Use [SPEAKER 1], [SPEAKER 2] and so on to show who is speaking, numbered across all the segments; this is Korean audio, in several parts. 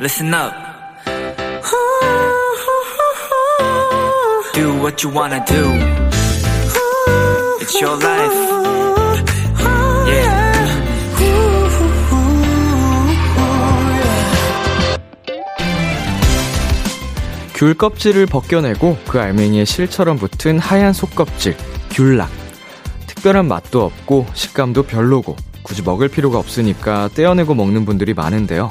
[SPEAKER 1] listen up. Do what you wanna do. It's your life. Yeah.
[SPEAKER 2] 귤 껍질을 벗겨내고 그 알맹이에 실처럼 붙은 하얀 속껍질, 귤락. 특별한 맛도 없고 식감도 별로고 굳이 먹을 필요가 없으니까 떼어내고 먹는 분들이 많은데요.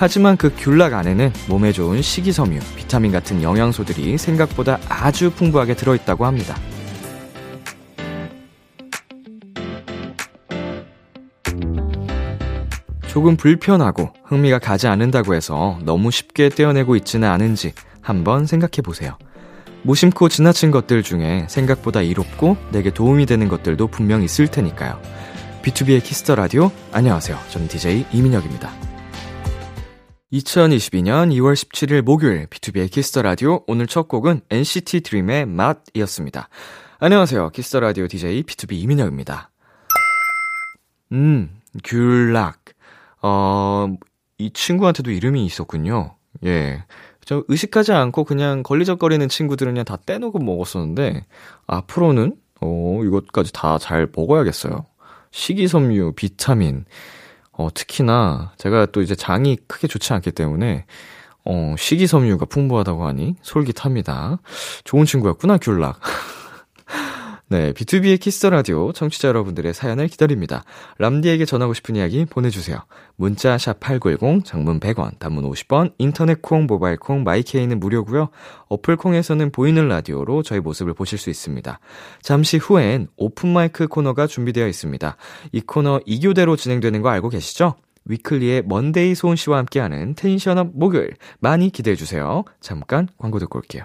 [SPEAKER 2] 하지만 그 귤락 안에는 몸에 좋은 식이섬유, 비타민 같은 영양소들이 생각보다 아주 풍부하게 들어있다고 합니다. 조금 불편하고 흥미가 가지 않는다고 해서 너무 쉽게 떼어내고 있지는 않은지 한번 생각해 보세요. 무심코 지나친 것들 중에 생각보다 이롭고 내게 도움이 되는 것들도 분명 있을 테니까요. B2B의 키스터 라디오 안녕하세요. 저는 DJ 이민혁입니다. 2022년 2월 17일 목요일 B2B의 키스터 라디오 오늘 첫 곡은 NCT 드림의 맛이었습니다. 안녕하세요. 키스터 라디오 DJ B2B 이민혁입니다. 음, 귤락. 어, 이 친구한테도 이름이 있었군요. 예. 저 의식하지 않고 그냥 걸리적거리는 친구들은 그냥 다 떼놓고 먹었었는데, 앞으로는, 어, 이것까지 다 잘 먹어야겠어요. 식이섬유, 비타민, 어, 특히나 제가 또 이제 장이 크게 좋지 않기 때문에, 어, 식이섬유가 풍부하다고 하니 솔깃합니다. 좋은 친구였구나, 귤락. 네, B2B의 키스터 라디오 청취자 여러분들의 사연을 기다립니다. 람디에게 전하고 싶은 이야기 보내주세요. 문자 샵 #8910 장문 100원, 단문 50원, 인터넷 콩, 모바일 콩, 마이케이는 무료고요. 어플 콩에서는 보이는 라디오로 저희 모습을 보실 수 있습니다. 잠시 후엔 open mic 코너가 준비되어 있습니다. 이 코너 2교대로 진행되는 거 알고 계시죠? 위클리의 먼데이 소은 씨와 함께하는 tension up 목요일 많이 기대해 주세요. 잠깐 광고 듣고 올게요.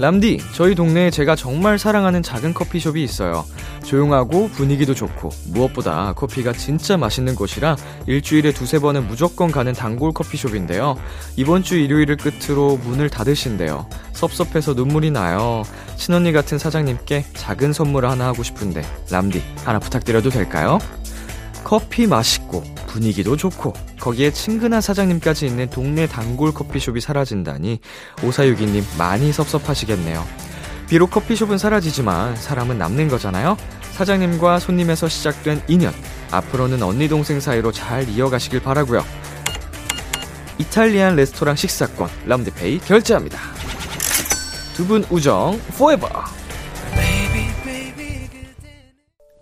[SPEAKER 2] 람디, 저희 동네에 제가 정말 사랑하는 작은 커피숍이 있어요. 조용하고 분위기도 좋고 무엇보다 커피가 진짜 맛있는 곳이라 일주일에 두세 번은 무조건 가는 단골 커피숍인데요. 이번 주 일요일을 끝으로 문을 닫으신대요. 섭섭해서 눈물이 나요. 친언니 같은 사장님께 작은 선물 하나 하고 싶은데 람디 하나 부탁드려도 될까요? 커피 맛있고 분위기도 좋고 거기에 친근한 사장님까지 있는 동네 단골 커피숍이 사라진다니 오사유기님 많이 섭섭하시겠네요. 비록 커피숍은 사라지지만 사람은 남는 거잖아요. 사장님과 손님에서 시작된 인연 앞으로는 언니 동생 사이로 잘 이어가시길 바라고요. 이탈리안 레스토랑 식사권 람드페이 결제합니다. 두 분 우정 forever.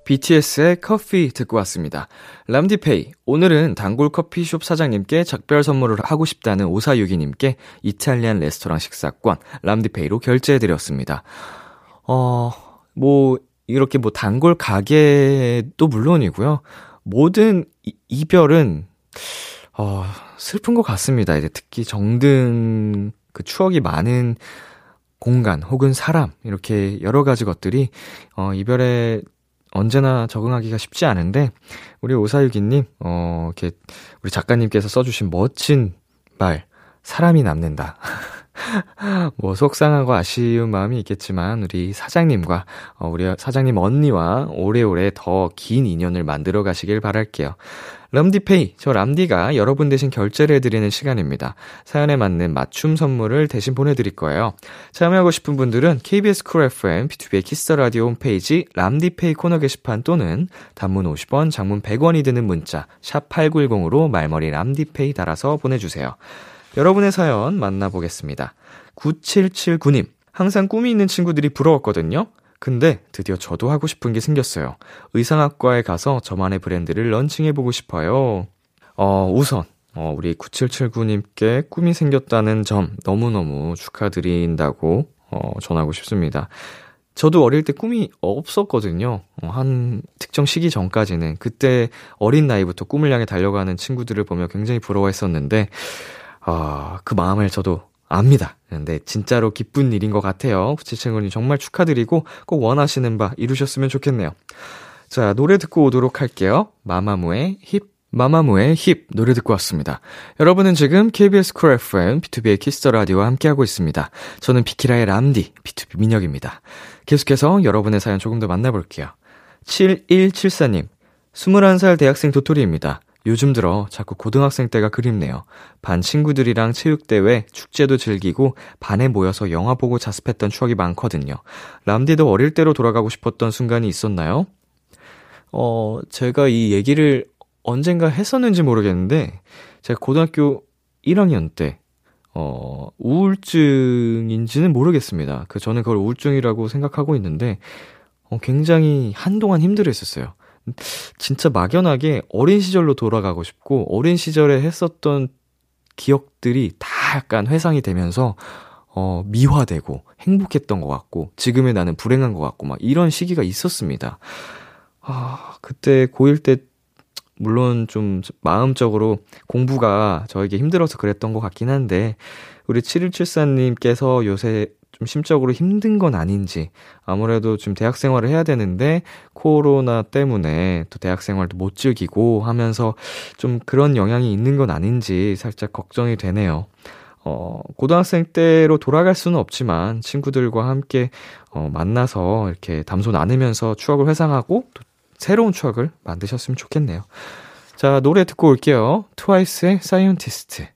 [SPEAKER 2] BTS의 커피 듣고 왔습니다. 람디페이, 오늘은 단골 커피숍 사장님께 작별 선물을 하고 싶다는 오사유기님께 이탈리안 레스토랑 식사권 람디페이로 결제해드렸습니다. 어, 뭐, 이렇게 뭐 단골 가게도 물론이고요. 모든 이, 이별은, 어, 슬픈 것 같습니다. 이제 특히 정든 그 추억이 많은 공간 혹은 사람, 이렇게 여러 가지 것들이, 어, 이별에 언제나 적응하기가 쉽지 않은데, 우리 오사유기님, 어, 이렇게, 우리 작가님께서 써주신 멋진 말, 사람이 남는다. 뭐, 속상하고 아쉬운 마음이 있겠지만, 우리 사장님과, 어, 우리 사장님 언니와 오래오래 더 긴 인연을 만들어 가시길 바랄게요. 람디페이, 저 람디가 여러분 대신 결제를 해드리는 시간입니다. 사연에 맞는 맞춤 선물을 대신 보내드릴 거예요. 참여하고 싶은 분들은 KBS 쿨 FM, B2B의 키스터 라디오 홈페이지 람디페이 코너 게시판 또는 단문 50원, 장문 100원이 드는 문자 샵 #8910으로 말머리 람디페이 달아서 보내주세요. 여러분의 사연 만나보겠습니다. 9779님, 항상 꿈이 있는 친구들이 부러웠거든요. 근데 드디어 저도 하고 싶은 게 생겼어요. 의상학과에 가서 저만의 브랜드를 런칭해보고 싶어요. 어, 우선, 어, 우리 9779님께 꿈이 생겼다는 점 너무너무 축하드린다고, 어, 전하고 싶습니다. 저도 어릴 때 꿈이 없었거든요. 어, 한 특정 시기 전까지는. 그때 어린 나이부터 꿈을 향해 달려가는 친구들을 보며 굉장히 부러워했었는데, 아, 그 마음을 저도 압니다. 근데 진짜로 기쁜 일인 것 같아요. 구치친구님 정말 축하드리고 꼭 원하시는 바 이루셨으면 좋겠네요. 자, 노래 듣고 오도록 할게요. 마마무의 힙, 마마무의 힙 노래 듣고 왔습니다. 여러분은 지금 KBS 쿨 FM, B2B의 키스터 라디오와 함께하고 있습니다. 저는 비키라의 람디, BTOB 민혁입니다. 계속해서 여러분의 사연 조금 더 만나볼게요. 7174님, 21살 대학생 도토리입니다. 요즘 들어 자꾸 고등학생 때가 그립네요. 반 친구들이랑 체육대회, 축제도 즐기고 반에 모여서 영화 보고 자습했던 추억이 많거든요. 람디도 어릴 때로 돌아가고 싶었던 순간이 있었나요? 어, 제가 이 얘기를 언젠가 했었는지 모르겠는데, 제가 고등학교 1학년 때, 어, 우울증인지는 모르겠습니다. 그, 저는 그걸 우울증이라고 생각하고 있는데, 어, 굉장히 한동안 힘들어 했었어요. 진짜 막연하게 어린 시절로 돌아가고 싶고, 어린 시절에 했었던 기억들이 다 약간 회상이 되면서, 어, 미화되고, 행복했던 것 같고, 지금의 나는 불행한 것 같고, 막 이런 시기가 있었습니다. 아, 그때 고1 때, 물론 좀 마음적으로 공부가 저에게 힘들어서 그랬던 것 같긴 한데, 우리 7174님께서 요새 좀 심적으로 힘든 건 아닌지 아무래도 좀 대학 생활을 해야 되는데 코로나 때문에 또 대학 생활도 못 즐기고 하면서 좀 그런 영향이 있는 건 아닌지 살짝 걱정이 되네요. 어, 고등학생 때로 돌아갈 수는 없지만 친구들과 함께 어, 만나서 이렇게 담소 나누면서 추억을 회상하고 또 새로운 추억을 만드셨으면 좋겠네요. 자, 노래 듣고 올게요. 트와이스의
[SPEAKER 1] SCIENTIST.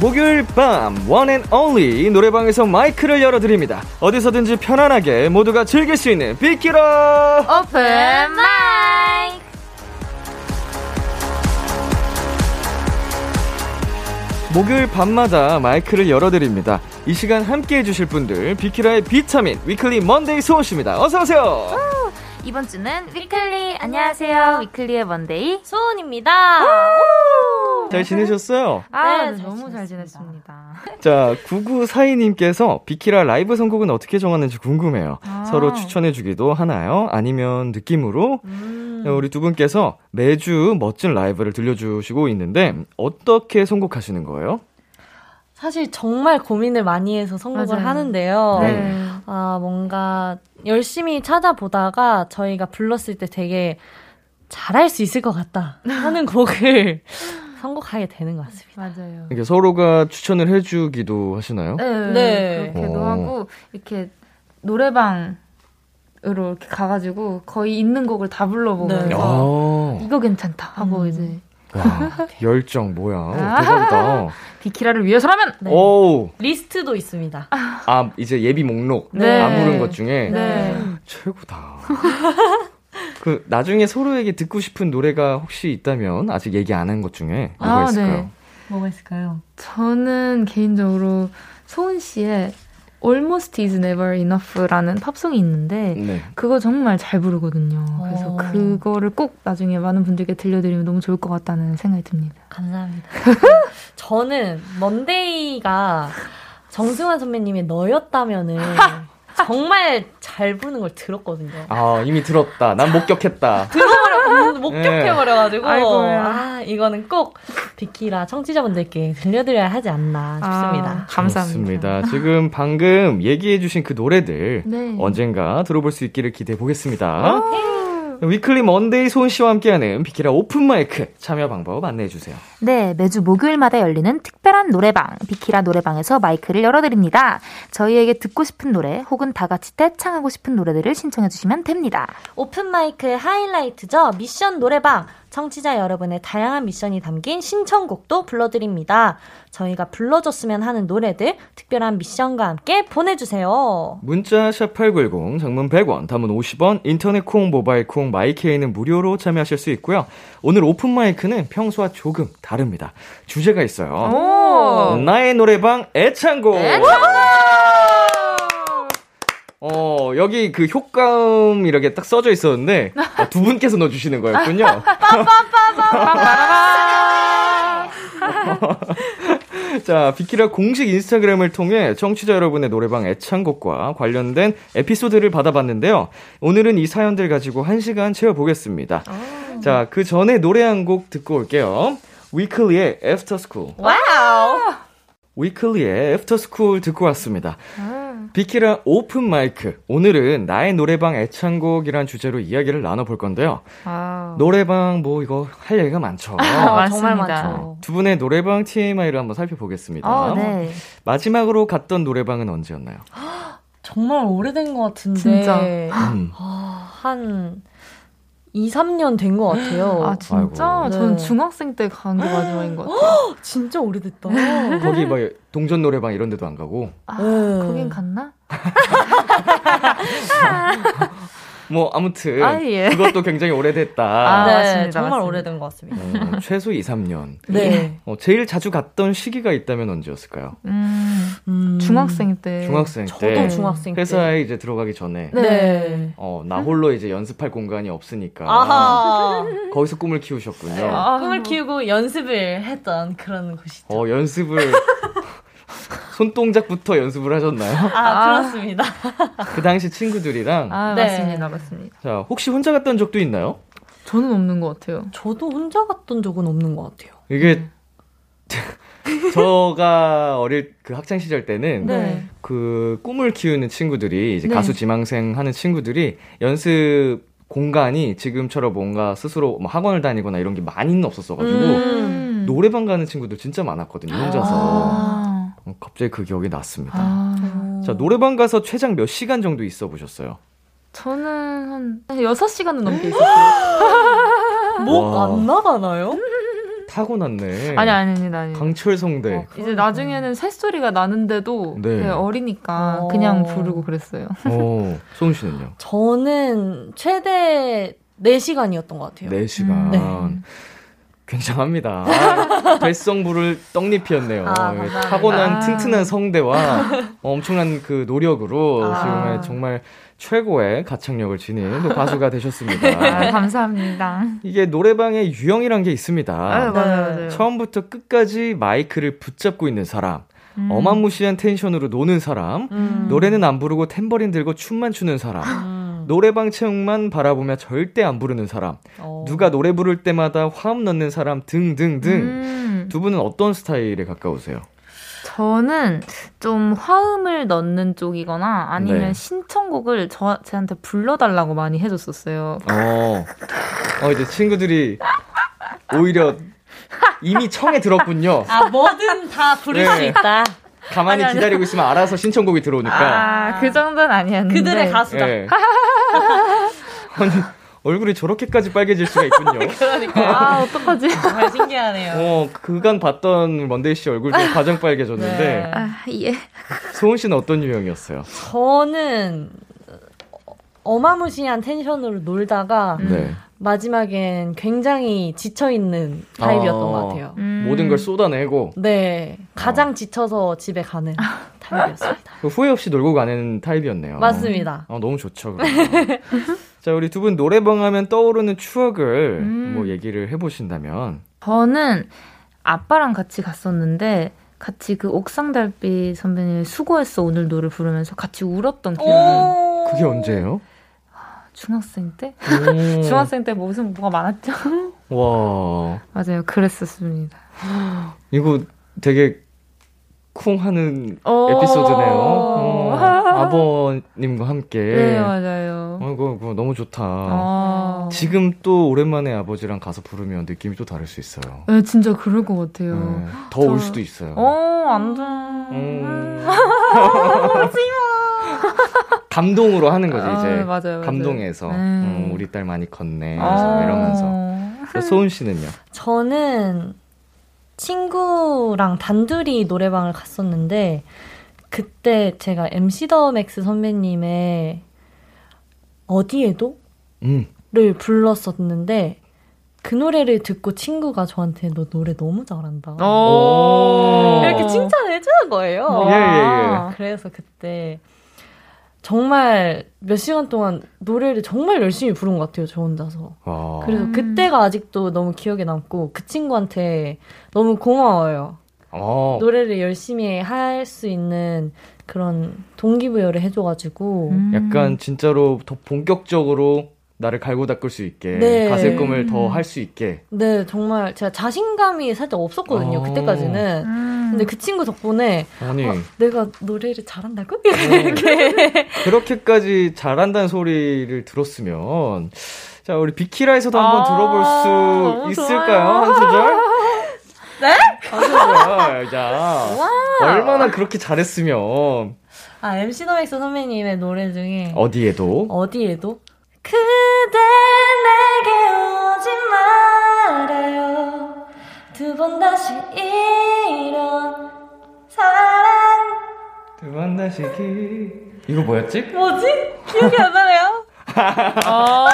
[SPEAKER 2] 목요일 밤 one and only 노래방에서 마이크를 열어드립니다. 어디서든지 편안하게 모두가 즐길 수 있는 빅키라
[SPEAKER 3] 오픈 마이
[SPEAKER 2] 목요일 밤마다 마이크를 열어드립니다. 이 시간 함께 해주실 분들 빅키라의 비타민 위클리 먼데이 소은씨입니다. 어서오세요.
[SPEAKER 3] 이번 주는 위클리 안녕하세요 위클리의 먼데이 소은입니다
[SPEAKER 2] 잘 지내셨어요?
[SPEAKER 3] 아
[SPEAKER 4] 네, 잘
[SPEAKER 3] 너무 잘
[SPEAKER 4] 지냈습니다.
[SPEAKER 3] 지냈습니다
[SPEAKER 2] 자, 9942님께서 비키라 라이브 선곡은 어떻게 정하는지 궁금해요.
[SPEAKER 3] 아.
[SPEAKER 2] 서로 추천해주기도 하나요? 아니면 느낌으로?
[SPEAKER 3] 음.
[SPEAKER 2] 우리 두 분께서 매주 멋진 라이브를 들려주시고 있는데 어떻게 선곡하시는 거예요?
[SPEAKER 4] 사실 정말 고민을 많이 해서 선곡을
[SPEAKER 3] 맞아요.
[SPEAKER 4] 하는데요.
[SPEAKER 2] 네.
[SPEAKER 4] 아, 뭔가 열심히 찾아보다가 저희가 불렀을 때 되게 잘할 수 있을 것 같다 하는 곡을 선곡하게 되는 것 같습니다.
[SPEAKER 3] 맞아요
[SPEAKER 2] 이렇게 서로가 추천을 해주기도 하시나요?
[SPEAKER 3] 네,
[SPEAKER 4] 네.
[SPEAKER 3] 그렇게도
[SPEAKER 2] 오.
[SPEAKER 3] 하고 이렇게 노래방 으로 이렇게 가가지고 거의 있는 곡을 다 불러보면서
[SPEAKER 4] 네.
[SPEAKER 2] 아,
[SPEAKER 3] 이거 괜찮다 하고
[SPEAKER 4] 음.
[SPEAKER 3] 이제
[SPEAKER 2] 와, 열정 뭐야? 오,
[SPEAKER 3] 아.
[SPEAKER 2] 대박이다.
[SPEAKER 3] 비키라를 위해서라면
[SPEAKER 4] 네.
[SPEAKER 2] 오,
[SPEAKER 4] 리스트도 있습니다.
[SPEAKER 2] 아 이제 예비 목록
[SPEAKER 3] 네.
[SPEAKER 2] 안 부른 것 중에
[SPEAKER 3] 네.
[SPEAKER 2] 최고다. 그 나중에 서로에게 듣고 싶은 노래가 혹시 있다면 아직 얘기 안 한 것 중에 뭐가
[SPEAKER 3] 아,
[SPEAKER 2] 있을까요?
[SPEAKER 3] 네.
[SPEAKER 4] 뭐가 있을까요?
[SPEAKER 3] 저는 개인적으로 소은 씨의 Almost is never enough라는 팝송이 있는데
[SPEAKER 2] 네.
[SPEAKER 3] 그거 정말 잘 부르거든요. 그래서
[SPEAKER 4] 오.
[SPEAKER 3] 그거를 꼭 나중에 많은 분들께 들려드리면 너무 좋을 것 같다는 생각이 듭니다.
[SPEAKER 4] 감사합니다. 저는 먼데이가 정승환 선배님의 너였다면은 정말 잘 부르는 걸 들었거든요.
[SPEAKER 2] 아 이미 들었다. 난 목격했다.
[SPEAKER 4] 들어버려 목격해버려가지고
[SPEAKER 3] 아이고야.
[SPEAKER 4] 아 이거는 꼭 비키라 청취자분들께 들려드려야 하지 않나 싶습니다.
[SPEAKER 3] 아, 감사합니다.
[SPEAKER 2] 좋습니다. 지금 방금 얘기해주신 그 노래들
[SPEAKER 3] 네.
[SPEAKER 2] 언젠가 들어볼 수 있기를 기대해 보겠습니다. 위클리 먼데이 소은 씨와 함께하는 비키라 오픈 마이크 참여 방법 안내해 주세요.
[SPEAKER 5] 네, 매주 목요일마다 열리는 특별한 노래방, 비키라 노래방에서 마이크를 열어드립니다. 저희에게 듣고 싶은 노래 혹은 다 같이 떼창하고 싶은 노래들을 신청해 주시면 됩니다.
[SPEAKER 4] 오픈 마이크의 하이라이트죠. 미션 노래방. 청취자 여러분의 다양한 미션이 담긴 신청곡도 불러드립니다. 저희가 불러줬으면 하는 노래들 특별한 미션과 함께 보내주세요.
[SPEAKER 2] 문자 샵8910 장문 100원 단문 50원 인터넷 콩 모바일 콩 마이케이는 무료로 참여하실 수 있고요. 오늘 오픈 마이크는 평소와 조금 다릅니다. 주제가 있어요.
[SPEAKER 3] 오.
[SPEAKER 2] 나의 노래방 애창곡. 어, 여기 그 효과음 이렇게 딱 써져 있었는데, 아, 두 분께서 넣어주시는 거였군요. 자, 비키라 공식 인스타그램을 통해 청취자 여러분의 노래방 애창곡과 관련된 에피소드를 받아봤는데요. 오늘은 이 사연들 가지고 한 시간 채워보겠습니다. 자, 그 전에 노래 한 곡 듣고 올게요. 위클리의 School.
[SPEAKER 4] Wow!
[SPEAKER 2] 위클리의 After School 듣고 왔습니다. 비키라 오픈 마이크. 오늘은 나의 노래방 애창곡이란 주제로 이야기를 나눠볼 건데요.
[SPEAKER 3] 아.
[SPEAKER 2] 노래방 뭐 이거 할 얘기가 많죠.
[SPEAKER 4] 아, 정말. 많죠.
[SPEAKER 2] 두 분의 노래방 TMI를 한번 살펴보겠습니다.
[SPEAKER 5] 어, 네.
[SPEAKER 2] 마지막으로 갔던 노래방은 언제였나요?
[SPEAKER 4] 정말 오래된 것 같은데.
[SPEAKER 3] 진짜.
[SPEAKER 2] 음.
[SPEAKER 4] 아, 한 2, 3년 된 것 같아요.
[SPEAKER 3] 아, 진짜?
[SPEAKER 2] 아이고.
[SPEAKER 3] 저는
[SPEAKER 4] 네.
[SPEAKER 3] 중학생 때 간 게 마지막인 것 같아요.
[SPEAKER 4] 진짜 오래됐다.
[SPEAKER 2] 거기 뭐 동전 노래방 이런 데도 안 가고
[SPEAKER 3] 아,
[SPEAKER 4] 네.
[SPEAKER 3] 거긴 갔나?
[SPEAKER 2] 뭐 아무튼
[SPEAKER 3] 아, 예.
[SPEAKER 2] 그것도 굉장히 오래됐다.
[SPEAKER 3] 아,
[SPEAKER 4] 네,
[SPEAKER 3] 맞습니다,
[SPEAKER 4] 정말
[SPEAKER 3] 맞습니다.
[SPEAKER 4] 오래된 것 같습니다.
[SPEAKER 2] 어, 최소 2, 3년.
[SPEAKER 4] 네.
[SPEAKER 2] 어, 제일 자주 갔던 시기가 있다면 언제였을까요?
[SPEAKER 3] 음,
[SPEAKER 4] 음.
[SPEAKER 3] 중학생 때.
[SPEAKER 2] 중학생
[SPEAKER 4] 저도
[SPEAKER 2] 때.
[SPEAKER 4] 중학생 때.
[SPEAKER 2] 회사에 이제 들어가기 전에
[SPEAKER 3] 네.
[SPEAKER 4] 네.
[SPEAKER 2] 어, 나 홀로 이제 연습할 공간이 없으니까
[SPEAKER 4] 아하.
[SPEAKER 2] 거기서 꿈을 키우셨군요.
[SPEAKER 3] 아.
[SPEAKER 4] 꿈을 키우고 연습을 했던 그런 곳이죠.
[SPEAKER 2] 어, 연습을 손동작부터 연습을 하셨나요?
[SPEAKER 4] 아,
[SPEAKER 3] 아.
[SPEAKER 4] 그렇습니다.
[SPEAKER 2] 그 당시 친구들이랑
[SPEAKER 3] 아,
[SPEAKER 4] 네.
[SPEAKER 3] 맞습니다, 맞습니다.
[SPEAKER 2] 자, 혹시 혼자 갔던 적도 있나요?
[SPEAKER 3] 저는 없는 것 같아요.
[SPEAKER 4] 저도 혼자 갔던 적은 없는 것 같아요.
[SPEAKER 2] 이게 저가 어릴 그 학창 시절 때는
[SPEAKER 3] 네.
[SPEAKER 2] 그 꿈을 키우는 친구들이 이제
[SPEAKER 3] 네.
[SPEAKER 2] 가수 지망생 하는 친구들이 연습 공간이 지금처럼 뭔가 스스로 뭐 학원을 다니거나 이런 게 많이는 없었어가지고
[SPEAKER 4] 음.
[SPEAKER 2] 노래방 가는 친구들 진짜 많았거든요 혼자서
[SPEAKER 3] 아.
[SPEAKER 2] 어, 갑자기 그 기억이 났습니다.
[SPEAKER 3] 아.
[SPEAKER 2] 자 노래방 가서 최장 몇 시간 정도 있어 보셨어요?
[SPEAKER 3] 저는 한 6시간은 넘게 있었어요.
[SPEAKER 4] 목
[SPEAKER 2] 와.
[SPEAKER 4] 안 나가나요?
[SPEAKER 2] 타고났네.
[SPEAKER 3] 아니, 아닙니다, 아닙니다.
[SPEAKER 2] 강철성대.
[SPEAKER 4] 어,
[SPEAKER 3] 이제 나중에는 새소리가 나는데도
[SPEAKER 2] 네.
[SPEAKER 3] 네, 어리니까
[SPEAKER 4] 어.
[SPEAKER 3] 그냥 부르고 그랬어요.
[SPEAKER 2] 어, 소은 씨는요?
[SPEAKER 4] 저는 최대 4시간이었던 것 같아요.
[SPEAKER 2] 4시간.
[SPEAKER 4] 네.
[SPEAKER 2] 굉장합니다. 아, 뱃성 부를 떡잎이었네요.
[SPEAKER 4] 아,
[SPEAKER 2] 예. 타고난
[SPEAKER 3] 아.
[SPEAKER 2] 튼튼한 성대와 엄청난 그 노력으로
[SPEAKER 4] 아.
[SPEAKER 2] 지금의 정말 최고의 가창력을 지닌 또 가수가
[SPEAKER 3] 아,
[SPEAKER 2] 되셨습니다.
[SPEAKER 3] 감사합니다.
[SPEAKER 2] 이게 노래방에 유형이란 게 있습니다.
[SPEAKER 3] 아, 맞아요, 맞아요.
[SPEAKER 2] 처음부터 끝까지 마이크를 붙잡고 있는 사람,
[SPEAKER 3] 음.
[SPEAKER 2] 어마무시한 텐션으로 노는 사람,
[SPEAKER 4] 음.
[SPEAKER 2] 노래는 안 부르고 탬버린 들고 춤만 추는 사람,
[SPEAKER 4] 음.
[SPEAKER 2] 노래방 체육만 바라보며 절대 안 부르는 사람,
[SPEAKER 4] 어.
[SPEAKER 2] 누가 노래 부를 때마다 화음 넣는 사람 등등등.
[SPEAKER 3] 음.
[SPEAKER 2] 두 분은 어떤 스타일에 가까우세요?
[SPEAKER 3] 저는 좀 화음을 넣는 쪽이거나 아니면
[SPEAKER 2] 네.
[SPEAKER 3] 신청곡을 저, 저한테 불러달라고 많이 해줬었어요.
[SPEAKER 2] 어, 어 이제 친구들이 오히려 이미 청에 들었군요.
[SPEAKER 4] 아, 뭐든 다 부를
[SPEAKER 2] 네.
[SPEAKER 4] 수 있다.
[SPEAKER 2] 가만히
[SPEAKER 3] 아니.
[SPEAKER 2] 기다리고 있으면 알아서 신청곡이 들어오니까.
[SPEAKER 3] 아, 그 정도는 아니었는데.
[SPEAKER 4] 그들의 가수다.
[SPEAKER 2] 예. 아니, 얼굴이 저렇게까지 빨개질 수가 있군요.
[SPEAKER 3] 아, 어떡하지?
[SPEAKER 4] 정말 신기하네요.
[SPEAKER 2] 어, 그간 봤던 먼데이 씨 얼굴 좀 가장 빨개졌는데,
[SPEAKER 4] 네.
[SPEAKER 3] 아, 예.
[SPEAKER 2] 소은 씨는 어떤 유형이었어요?
[SPEAKER 4] 저는 어마무시한 텐션으로 놀다가
[SPEAKER 3] 음.
[SPEAKER 2] 네.
[SPEAKER 4] 마지막엔 굉장히 지쳐있는 타입이었던
[SPEAKER 2] 아.
[SPEAKER 4] 것 같아요.
[SPEAKER 3] 음.
[SPEAKER 2] 모든 걸 쏟아내고,
[SPEAKER 4] 네. 가장 지쳐서 집에 가는 타입이었습니다.
[SPEAKER 2] 그 후회 없이 놀고 가는 타입이었네요.
[SPEAKER 4] 맞습니다.
[SPEAKER 2] 어, 너무 좋죠. 자, 우리 두 분 노래방 하면 떠오르는 추억을
[SPEAKER 3] 음.
[SPEAKER 2] 뭐 얘기를 해보신다면.
[SPEAKER 3] 저는 아빠랑 같이 갔었는데 같이 그 옥상 달빛 선배님 수고했어 오늘 노래 부르면서 같이 울었던 기억이
[SPEAKER 4] 오.
[SPEAKER 2] 그게 언제예요?
[SPEAKER 3] 중학생 때?
[SPEAKER 2] 오.
[SPEAKER 3] 중학생 때 무슨 뭐가 많았죠?
[SPEAKER 2] 와,
[SPEAKER 3] 맞아요. 그랬었습니다.
[SPEAKER 2] 이거 되게 쿵 하는
[SPEAKER 3] 어.
[SPEAKER 2] 에피소드네요. 어, 아버님과 함께.
[SPEAKER 3] 네, 맞아요.
[SPEAKER 2] 어, 그거, 그거 너무 좋다.
[SPEAKER 3] 아.
[SPEAKER 2] 지금 또 오랜만에 아버지랑 가서 부르면 느낌이 또 다를 수 있어요.
[SPEAKER 3] 네, 진짜 그럴 것 같아요.
[SPEAKER 2] 네, 더올
[SPEAKER 3] 저-
[SPEAKER 2] 수도 있어요.
[SPEAKER 3] 어, 안 돼.
[SPEAKER 2] 음. 감동으로 하는 거지,
[SPEAKER 3] 아,
[SPEAKER 2] 이제.
[SPEAKER 3] 맞아요, 맞아요.
[SPEAKER 2] 감동해서.
[SPEAKER 3] 네.
[SPEAKER 2] 음, 우리 딸 많이 컸네.
[SPEAKER 3] 아.
[SPEAKER 2] 이러면서. 소은 씨는요?
[SPEAKER 4] 저는 친구랑 단둘이 노래방을 갔었는데 그때 제가 MC 더 맥스 선배님의 어디에도
[SPEAKER 2] 음.
[SPEAKER 4] 를 불렀었는데 그 노래를 듣고 친구가 저한테 너 노래 너무 잘한다.
[SPEAKER 3] 어.
[SPEAKER 4] 이렇게 칭찬을 해주는 거예요.
[SPEAKER 2] 예, 예,
[SPEAKER 4] 그래서 그때 정말 몇 시간 동안 노래를 정말 열심히 부른 것 같아요, 저 혼자서.
[SPEAKER 2] 와.
[SPEAKER 4] 그래서
[SPEAKER 3] 음.
[SPEAKER 4] 그때가 아직도 너무 기억에 남고 그 친구한테 너무 고마워요.
[SPEAKER 2] 어.
[SPEAKER 4] 노래를 열심히 할 수 있는 그런 동기부여를 해줘가지고
[SPEAKER 3] 음.
[SPEAKER 2] 약간 진짜로 더 본격적으로 나를 갈고 닦을 수 있게
[SPEAKER 4] 네.
[SPEAKER 2] 가슬 꿈을 더 할 수 있게
[SPEAKER 4] 네 정말 제가 자신감이 살짝 없었거든요
[SPEAKER 2] 어.
[SPEAKER 4] 그때까지는
[SPEAKER 3] 음.
[SPEAKER 4] 근데 그 친구 덕분에
[SPEAKER 2] 아니
[SPEAKER 4] 어, 내가 노래를 잘한다고?
[SPEAKER 2] 어.
[SPEAKER 4] 이렇게
[SPEAKER 2] 그렇게까지 잘한다는 소리를 들었으면 자 우리 비키라에서도 한번
[SPEAKER 3] 아,
[SPEAKER 2] 들어볼 수 있을까요. 한 소절? 네? 한 소절 자 얼마나 그렇게 잘했으면
[SPEAKER 4] 아 MC 더맥스 선배님의 노래 중에
[SPEAKER 2] 어디에도
[SPEAKER 4] 어디에도 그대 내게 오지 말아요. 두 번 다시 이런 사랑.
[SPEAKER 2] 두 번 다시 기. 이거 뭐였지?
[SPEAKER 4] 뭐지? 기억이 안 나네요.
[SPEAKER 2] 아,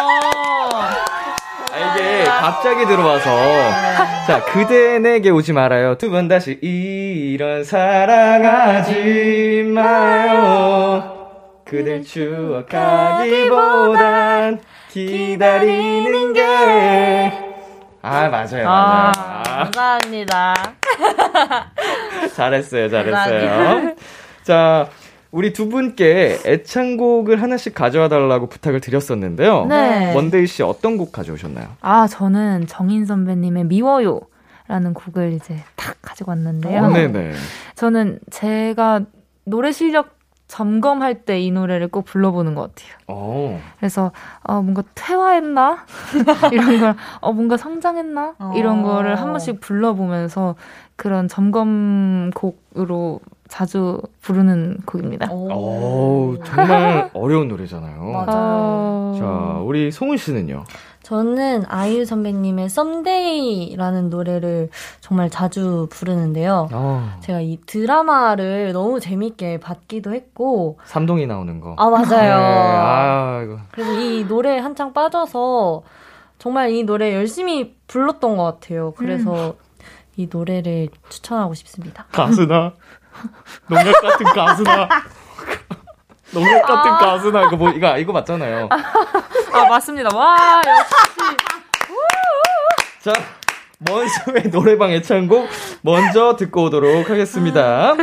[SPEAKER 2] 이게 갑자기 들어와서. 자 그대 내게 오지 말아요. 두 번 다시 이런 사랑하지 마요 그댈 추억하기보단 기다리는 게 아 맞아요 맞아요 아,
[SPEAKER 4] 감사합니다
[SPEAKER 2] 잘했어요 잘했어요 자 우리 두 분께 애창곡을 하나씩 가져와 달라고 부탁을 드렸었는데요
[SPEAKER 3] 네.
[SPEAKER 2] 먼데이 씨 어떤 곡 가져오셨나요?
[SPEAKER 3] 아, 저는 정인 선배님의 미워요. 라는 곡을 이제 탁 가지고 왔는데요.
[SPEAKER 2] 네네
[SPEAKER 3] 저는 제가 노래 실력 점검할 때 이 노래를 꼭 불러보는 것 같아요.
[SPEAKER 2] 어.
[SPEAKER 3] 그래서 어, 뭔가 퇴화했나 이런 걸, 어, 뭔가 성장했나 이런
[SPEAKER 4] 어.
[SPEAKER 3] 거를 한 번씩 불러보면서 그런 점검곡으로 자주 부르는 곡입니다.
[SPEAKER 2] 오, 정말 어려운 노래잖아요.
[SPEAKER 4] 맞아.
[SPEAKER 3] 어...
[SPEAKER 2] 자, 우리 송은 씨는요?
[SPEAKER 4] 저는 아이유 선배님의 썸데이라는 노래를 정말 자주 부르는데요.
[SPEAKER 2] 아,
[SPEAKER 4] 제가 이 드라마를 너무 재밌게 봤기도 했고,
[SPEAKER 2] 삼동이 나오는 거.
[SPEAKER 4] 아, 맞아요.
[SPEAKER 2] 네, 아.
[SPEAKER 4] 그래서 이 노래에 한창 빠져서 정말 이 노래 열심히 불렀던 것 같아요. 그래서 이 노래를 추천하고 싶습니다.
[SPEAKER 2] 가수나. 농약 같은 가수나. 농약 같은 가수나. 이거 뭐, 이거, 이거 맞잖아요.
[SPEAKER 3] 아, 맞습니다. 와, 역시.
[SPEAKER 2] 자, 먼소의 노래방 애창곡 먼저 듣고 오도록 하겠습니다.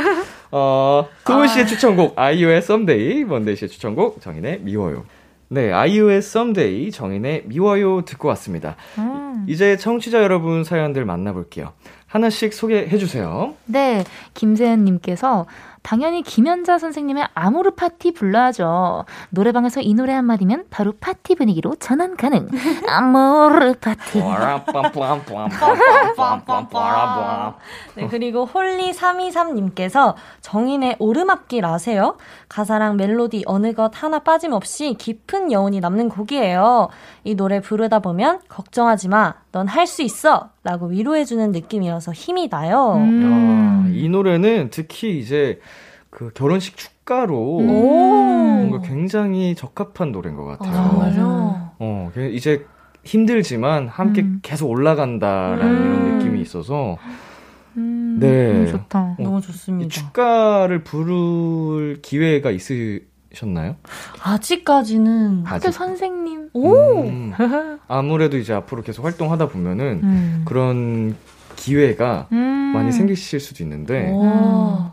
[SPEAKER 2] 어, 소은 씨의 추천곡, 아이유의 Someday, 먼데이 씨의 추천곡, 정인의 미워요. 네, 아이유의 Someday, 정인의 미워요 듣고 왔습니다.
[SPEAKER 3] 음.
[SPEAKER 2] 이제 청취자 여러분 사연들 만나볼게요. 하나씩 소개해 주세요.
[SPEAKER 3] 네, 김세현님께서 당연히 김연자 선생님의 Amor Fati 불러야죠. 노래방에서 이 노래 한마디면 바로 파티 분위기로 전환 가능. Amor Fati.
[SPEAKER 4] 네, 그리고 홀리323님께서 정인의 오르막길 아세요? 가사랑 멜로디 어느 것 하나 빠짐없이 깊은 여운이 남는 곡이에요. 이 노래 부르다 보면 걱정하지 마. 넌 할 수 있어. 라고 위로해주는 느낌이어서 힘이 나요.
[SPEAKER 3] 음.
[SPEAKER 2] 야, 이 노래는 특히 이제 그 결혼식 축가로
[SPEAKER 4] 오.
[SPEAKER 2] 뭔가 굉장히 적합한 노래인 것 같아요.
[SPEAKER 4] 아, 정말요?
[SPEAKER 2] 어, 그 이제 힘들지만 함께
[SPEAKER 3] 음.
[SPEAKER 2] 계속 올라간다라는
[SPEAKER 3] 음.
[SPEAKER 2] 이런 느낌이 있어서
[SPEAKER 3] 음,
[SPEAKER 2] 네.
[SPEAKER 3] 너무 좋다.
[SPEAKER 2] 어,
[SPEAKER 4] 너무
[SPEAKER 2] 이
[SPEAKER 4] 좋습니다.
[SPEAKER 2] 축가를 부를 기회가 있으 셨나요?
[SPEAKER 4] 아직까지는
[SPEAKER 2] 아직.
[SPEAKER 3] 학교 선생님.
[SPEAKER 4] 오!
[SPEAKER 2] 음, 아무래도 이제 앞으로 계속 활동하다 보면은
[SPEAKER 3] 음.
[SPEAKER 2] 그런 기회가
[SPEAKER 3] 음.
[SPEAKER 2] 많이 생기실 수도 있는데
[SPEAKER 4] 오.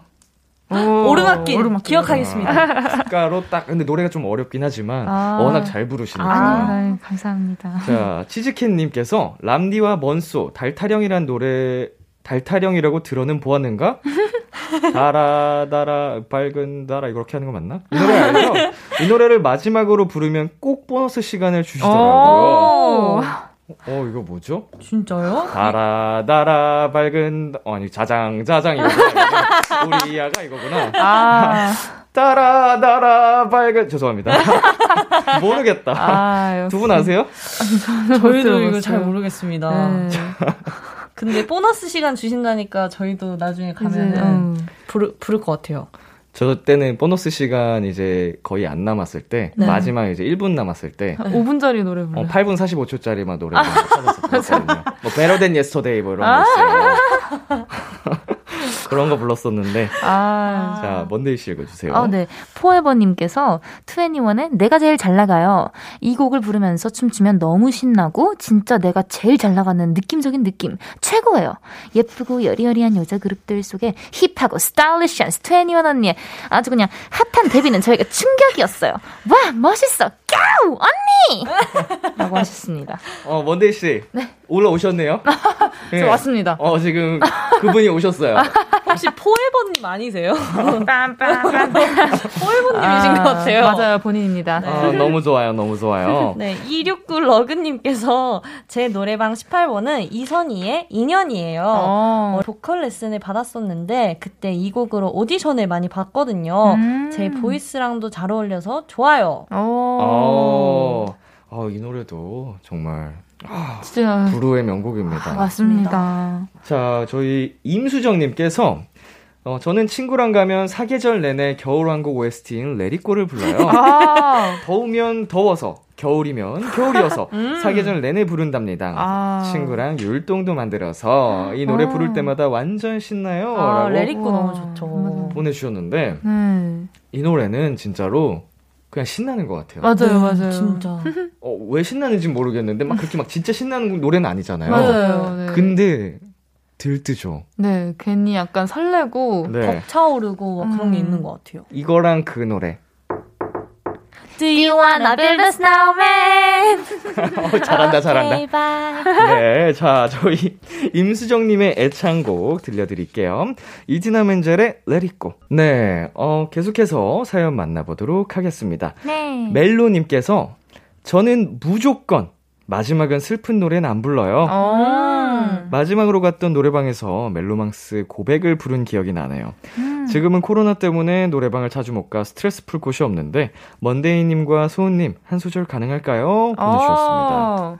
[SPEAKER 2] 어,
[SPEAKER 4] 오르막길. 기억하겠습니다.
[SPEAKER 2] 축가로 딱 근데 노래가 좀 어렵긴 하지만
[SPEAKER 3] 아.
[SPEAKER 2] 워낙 잘 부르시니까
[SPEAKER 3] 아, 네, 감사합니다.
[SPEAKER 2] 자, 치즈캣님께서 람디와 먼소 달타령이란 노래 달타령이라고 들어는 보았는가? 달아, 달아, 밝은 달아, 이렇게 하는 거 맞나? 이 노래 알죠? 이 노래를 마지막으로 부르면 꼭 보너스 시간을 주시더라고요. 어, 이거 뭐죠?
[SPEAKER 4] 진짜요?
[SPEAKER 2] 달아, 달아, 밝은, 어, 아니, 자장, 자장, 이거구나. 우리 이아가 이거구나.
[SPEAKER 3] 아.
[SPEAKER 2] 따라, 따라, 밝은, 죄송합니다. 모르겠다.
[SPEAKER 3] 아,
[SPEAKER 2] 두분 아세요?
[SPEAKER 4] 저희도 이거 잘 모르겠습니다.
[SPEAKER 3] 네.
[SPEAKER 4] 근데 보너스 시간 주신다니까 저희도 나중에 가면은
[SPEAKER 3] 이제, 음.
[SPEAKER 4] 부를, 부를 것 같아요.
[SPEAKER 2] 저 때는 보너스 시간 이제 거의 안 남았을 때,
[SPEAKER 4] 네.
[SPEAKER 2] 마지막 이제 1분 남았을 때,
[SPEAKER 3] 5분짜리 노래 불러.
[SPEAKER 2] 어, 8분 45초짜리만 노래 찾아서 불렀거든요. 뭐, Better Than Yesterday 뭐 이런 거 있어요. 그런 거 불렀었는데.
[SPEAKER 3] 아.
[SPEAKER 2] 자, 먼데이 씨 읽어주세요.
[SPEAKER 3] 아, 네. 포에버님께서 2NE1의 내가 제일 잘 나가요. 이 곡을 부르면서 춤추면 너무 신나고 진짜 내가 제일 잘 나가는 느낌적인 느낌 최고예요. 예쁘고 여리여리한 여자 그룹들 속에 힙하고 스타일리시한 2NE1 언니의 아주 그냥 핫한 데뷔는 저희가 충격이었어요. 와 멋있어. 까우 언니! 라고 하셨습니다.
[SPEAKER 2] 어, 먼데이 씨. 올라오셨네요. 네.
[SPEAKER 3] 저 왔습니다.
[SPEAKER 2] 어, 지금 그분이 오셨어요.
[SPEAKER 4] 혹시 포에버님 아니세요?
[SPEAKER 3] 빰빰빰.
[SPEAKER 4] 포에버님이신 것 같아요.
[SPEAKER 3] 맞아요. 본인입니다.
[SPEAKER 2] 아, 너무 좋아요. 너무 좋아요.
[SPEAKER 4] 네, 269 러그님께서 제 노래방 18번은 이선희의 인연이에요.
[SPEAKER 3] 어.
[SPEAKER 4] 어, 보컬 레슨을 받았었는데 그때 이 곡으로 오디션을 많이 봤거든요.
[SPEAKER 3] 음.
[SPEAKER 4] 제 보이스랑도 잘 어울려서 좋아요.
[SPEAKER 2] 어, 어, 이 노래도 정말
[SPEAKER 3] 진짜
[SPEAKER 2] 부르의 명곡입니다.
[SPEAKER 3] 맞습니다.
[SPEAKER 2] 자, 저희 임수정님께서 어, 저는 친구랑 가면 사계절 내내 겨울왕국 OST인 레리꼬를 불러요.
[SPEAKER 3] 아,
[SPEAKER 2] 더우면 더워서, 겨울이면 겨울이어서 사계절 내내 부른답니다.
[SPEAKER 3] 아.
[SPEAKER 2] 친구랑 율동도 만들어서 이 노래
[SPEAKER 3] 아.
[SPEAKER 2] 부를 때마다 완전 신나요.
[SPEAKER 4] 아, 레리코 너무. 좋죠.
[SPEAKER 2] 보내주셨는데
[SPEAKER 3] 네.
[SPEAKER 2] 이 노래는 진짜로 그냥 신나는 것 같아요.
[SPEAKER 3] 맞아요,
[SPEAKER 4] 네,
[SPEAKER 3] 맞아요.
[SPEAKER 4] 진짜.
[SPEAKER 2] 어, 왜 신나는지 모르겠는데 막 그렇게 막 진짜 신나는 노래는 아니잖아요.
[SPEAKER 3] 맞아요. 네.
[SPEAKER 2] 근데 들뜨죠.
[SPEAKER 3] 네, 괜히 약간 설레고.
[SPEAKER 2] 네.
[SPEAKER 4] 벅차오르고 막 그런 게
[SPEAKER 3] 음.
[SPEAKER 4] 있는 것 같아요.
[SPEAKER 2] 이거랑 그 노래.
[SPEAKER 4] Do you wanna build a snowman?
[SPEAKER 2] 어, 잘한다, 잘한다.
[SPEAKER 4] Okay.
[SPEAKER 2] 네, 자, 저희 임수정님의 애창곡 들려드릴게요. 이지나 멘젤의 Let It Go. 네, 어, 계속해서 사연 만나보도록 하겠습니다.
[SPEAKER 3] 네.
[SPEAKER 2] 멜로님께서 저는 무조건 마지막은 슬픈 노래는 안 불러요.
[SPEAKER 3] 어.
[SPEAKER 2] 마지막으로 갔던 노래방에서 멜로망스 고백을 부른 기억이 나네요.
[SPEAKER 3] 음.
[SPEAKER 2] 지금은 코로나 때문에 노래방을 자주 못 가 스트레스 풀 곳이 없는데 먼데이님과 소은님 한 소절 가능할까요? 보내주셨습니다.
[SPEAKER 3] 어.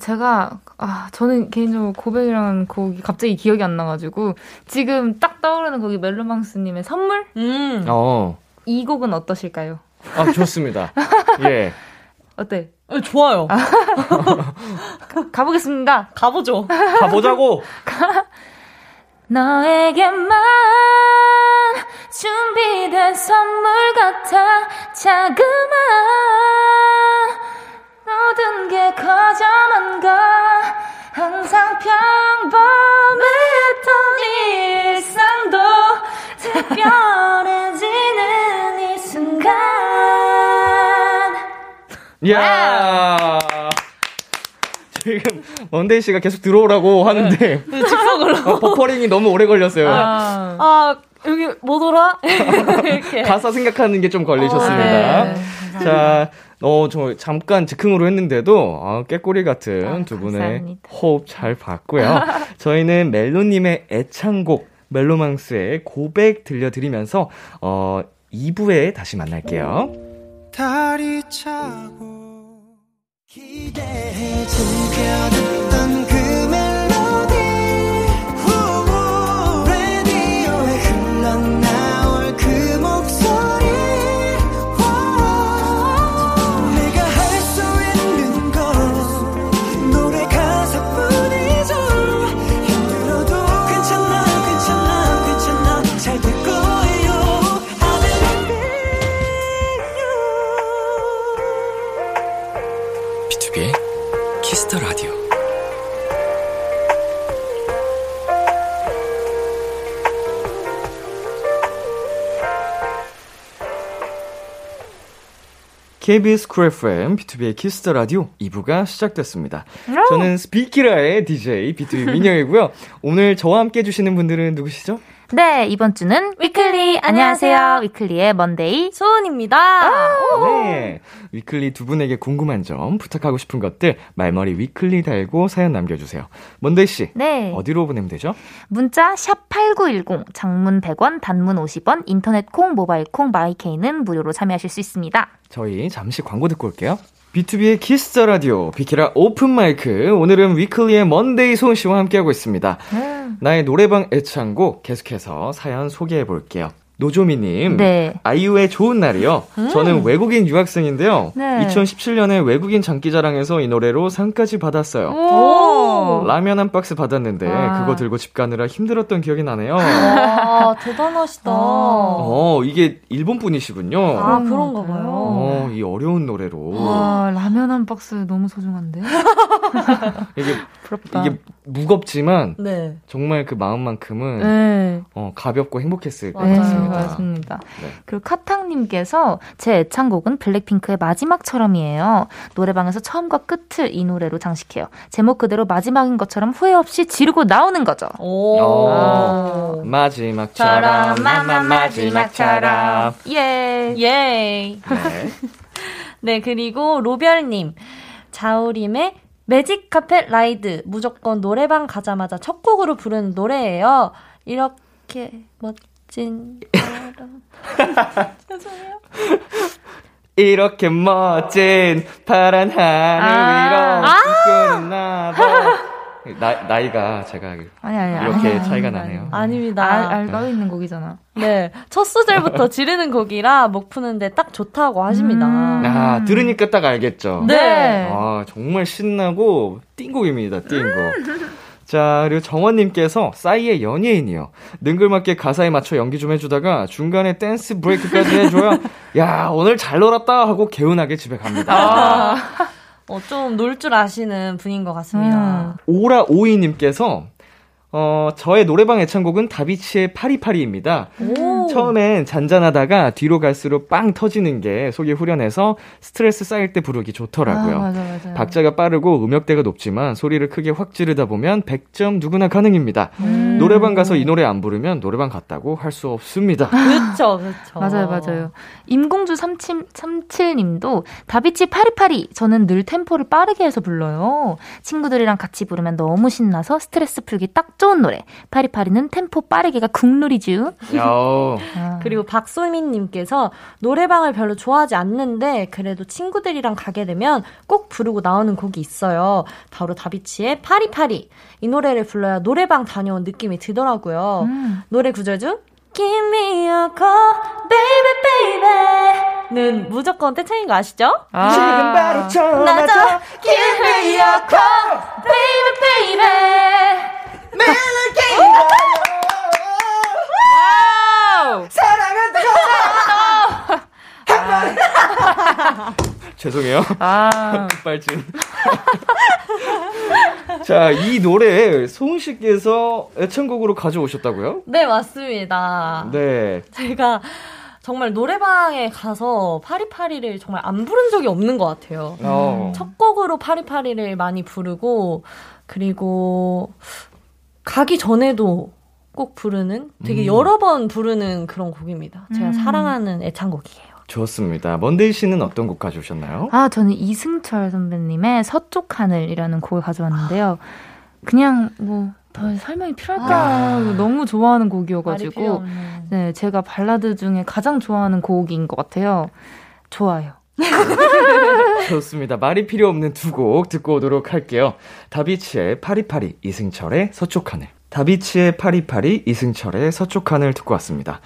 [SPEAKER 3] 제가 아 저는 개인적으로 고백이라는 곡이 갑자기 기억이 안 나가지고 지금 딱 떠오르는 곡이 멜로망스님의 선물
[SPEAKER 4] 음.
[SPEAKER 2] 어,
[SPEAKER 3] 이 곡은 어떠실까요?
[SPEAKER 2] 아 좋습니다. 예,
[SPEAKER 3] 어때?
[SPEAKER 4] 어, 좋아요.
[SPEAKER 3] 가보겠습니다.
[SPEAKER 4] 가보죠.
[SPEAKER 2] 가보자고.
[SPEAKER 3] 너에게만 준비된 선물 같아 자그마 모든 게 거저만 가 항상 평범했던 일상도 특별해지는 이 순간
[SPEAKER 2] 이야. 지금 먼데이 씨가 계속 들어오라고 하는데
[SPEAKER 4] 즉석으로.
[SPEAKER 2] 어, 버퍼링이 너무 오래 걸렸어요.
[SPEAKER 3] 아,
[SPEAKER 4] 아, 여기 못 오라? 이렇게.
[SPEAKER 2] 가사 생각하는 게 좀 걸리셨습니다.
[SPEAKER 3] 어, 네.
[SPEAKER 2] 자, 어, 저 잠깐 즉흥으로 했는데도 아, 꾀꼬리 같은
[SPEAKER 3] 아,
[SPEAKER 2] 두 분의
[SPEAKER 3] 감사합니다.
[SPEAKER 2] 호흡 잘 봤고요. 저희는 멜로님의 애창곡 멜로망스의 고백 들려드리면서 어, 2부에 다시 만날게요.
[SPEAKER 1] 달이 차고 기대해 즐겨듣던
[SPEAKER 6] 비투비의 Kiss the 라디오.
[SPEAKER 2] KBS 쿨 FM, 비투비의 Kiss the 라디오 2부가 시작됐습니다. 저는 비키라의 DJ 비투비 민혁이고요. 오늘 저와 함께 해주시는 분들은 누구시죠?
[SPEAKER 3] 네, 이번 주는 위클리. 안녕하세요. 위클리의 먼데이.
[SPEAKER 4] 소은입니다.
[SPEAKER 2] 네. 위클리 두 분에게 궁금한 점, 부탁하고 싶은 것들, 말머리 위클리 달고 사연 남겨 주세요. 먼데이 씨.
[SPEAKER 3] 네.
[SPEAKER 2] 어디로 보내면 되죠?
[SPEAKER 3] 문자 샵8910 장문 100원 단문 50원 인터넷 콩 모바일 콩 my K는 무료로 참여하실 수 있습니다.
[SPEAKER 2] 저희 잠시 광고 듣고 올게요. 비투비의 Kiss the 라디오 비키라 오픈 마이크 오늘은 위클리의 먼데이 소은 씨와 함께하고 있습니다. 나의 노래방 애창곡 계속해서 사연 소개해 볼게요. 노조미님,
[SPEAKER 3] 네.
[SPEAKER 2] 아이유의 좋은 날이요. 저는 외국인 유학생인데요.
[SPEAKER 3] 네.
[SPEAKER 2] 2017년에 외국인 장기자랑에서 이 노래로 상까지 받았어요.
[SPEAKER 3] 오.
[SPEAKER 2] 라면 한 박스 받았는데
[SPEAKER 3] 아.
[SPEAKER 2] 그거 들고 집 가느라 힘들었던 기억이 나네요.
[SPEAKER 4] 와, 대단하시다.
[SPEAKER 2] 어, 이게 일본 분이시군요.
[SPEAKER 4] 아, 그런가 봐요.
[SPEAKER 2] 어, 이 어려운 노래로.
[SPEAKER 3] 와, 라면 한 박스 너무 소중한데?
[SPEAKER 2] 이게
[SPEAKER 3] 부럽다.
[SPEAKER 2] 이게 무겁지만
[SPEAKER 4] 네.
[SPEAKER 2] 정말 그 마음만큼은
[SPEAKER 3] 네.
[SPEAKER 2] 어, 가볍고 행복했을 것
[SPEAKER 4] 맞아요.
[SPEAKER 2] 같습니다.
[SPEAKER 3] 맞습니다.
[SPEAKER 2] 네.
[SPEAKER 3] 그리고 카탕님께서 제 애창곡은 블랙핑크의 마지막처럼이에요. 노래방에서 처음과 끝을 이 노래로 장식해요. 제목 그대로 마지막인 것처럼 후회 없이 지르고 나오는 거죠.
[SPEAKER 4] 오.
[SPEAKER 2] 어, 마지막처럼 마마 마지막처럼
[SPEAKER 3] 예.
[SPEAKER 4] 예.
[SPEAKER 2] 네.
[SPEAKER 4] 네, 그리고 로별님. 자우림의 매직 카펫 라이드. 무조건 노래방 가자마자 첫 곡으로 부르는 노래예요. 이렇게 멋진 사람. 죄송해요.
[SPEAKER 2] 이렇게 멋진 파란 하늘 위로 꿈꾸는 나봐 나, 나이가 제가
[SPEAKER 3] 아니 아니
[SPEAKER 2] 이렇게
[SPEAKER 3] 아니,
[SPEAKER 2] 차이가
[SPEAKER 3] 아니,
[SPEAKER 2] 나네요.
[SPEAKER 4] 아닙니다.
[SPEAKER 3] 알, 알고 있는 곡이잖아.
[SPEAKER 4] 네. 첫 소절부터 지르는 곡이라 목 푸는데 딱 좋다고 하십니다.
[SPEAKER 3] 음.
[SPEAKER 2] 아, 들으니까 딱 알겠죠.
[SPEAKER 4] 네.
[SPEAKER 2] 아, 정말 신나고 띵곡입니다. 띵곡. 자, 그리고 정원님께서 싸이의 연예인이요. 능글맞게 가사에 맞춰 연기 좀 해주다가 중간에 댄스 브레이크까지 해줘야 야 오늘 잘 놀았다 하고 개운하게 집에 갑니다.
[SPEAKER 4] 어, 좀 놀 줄 아시는 분인 것 같습니다.
[SPEAKER 2] 오라 오이님께서 어 저의 노래방 애창곡은 다비치의 파리파리입니다.
[SPEAKER 4] 오.
[SPEAKER 2] 처음엔 잔잔하다가 뒤로 갈수록 빵 터지는 게 속이 후련해서 스트레스 쌓일 때 부르기 좋더라고요.
[SPEAKER 3] 아, 맞아 맞아.
[SPEAKER 2] 박자가 빠르고 음역대가 높지만 소리를 크게 확 지르다 보면 100점 누구나 가능입니다.
[SPEAKER 3] 음.
[SPEAKER 2] 노래방 가서 이 노래 안 부르면 노래방 갔다고 할 수 없습니다.
[SPEAKER 4] 그쵸, 그쵸.
[SPEAKER 3] 맞아요, 맞아요. 임공주 37, 37님도 다비치 파리파리. 저는 늘 템포를 빠르게 해서 불러요. 친구들이랑 같이 부르면 너무 신나서 스트레스 풀기 딱 좋은 노래. 파리파리는 템포 빠르게가 국룰이죠. 아.
[SPEAKER 4] 그리고 박소민님께서 노래방을 별로 좋아하지 않는데 그래도 친구들이랑 가게 되면 꼭 부르고 나오는 곡이 있어요. 바로 다비치의 파리파리. 이 노래를 불러야 노래방 다녀온 느낌이 들더라고요.
[SPEAKER 3] 음.
[SPEAKER 4] 노래 구절 중 Give me a call, baby, baby는 무조건 떼창인 거 아시죠?
[SPEAKER 3] 아.
[SPEAKER 2] 지금 바로 전화줘.
[SPEAKER 4] 나도 Give me a call, baby, baby.
[SPEAKER 2] 죄송해요.
[SPEAKER 3] 아.
[SPEAKER 2] 빨진. 자, 이 노래 소은 씨께서 애창곡으로 가져오셨다고요?
[SPEAKER 4] 네, 맞습니다.
[SPEAKER 2] 네.
[SPEAKER 4] 제가 정말 노래방에 가서 파리파리를 정말 안 부른 적이 없는 것 같아요.
[SPEAKER 2] 어.
[SPEAKER 4] 첫 곡으로 파리파리를 많이 부르고, 그리고 가기 전에도 꼭 부르는 되게
[SPEAKER 2] 음.
[SPEAKER 4] 여러 번 부르는 그런 곡입니다. 제가
[SPEAKER 3] 음.
[SPEAKER 4] 사랑하는 애창곡이에요.
[SPEAKER 2] 좋습니다. 먼데이 씨는 어떤 곡 가져오셨나요?
[SPEAKER 3] 아, 저는 이승철 선배님의 서쪽 하늘이라는 곡을 가져왔는데요. 그냥 뭐, 더 설명이 필요할까? 너무 좋아하는 곡이어가지고. 네, 제가 발라드 중에 가장 좋아하는 곡인 것 같아요. 좋아요.
[SPEAKER 2] 좋습니다. 말이 필요 없는 두 곡 듣고 오도록 할게요. 다비치의 파리파리, 이승철의 서쪽 하늘. 다비치의 파리파리, 이승철의 서쪽 하늘 듣고 왔습니다.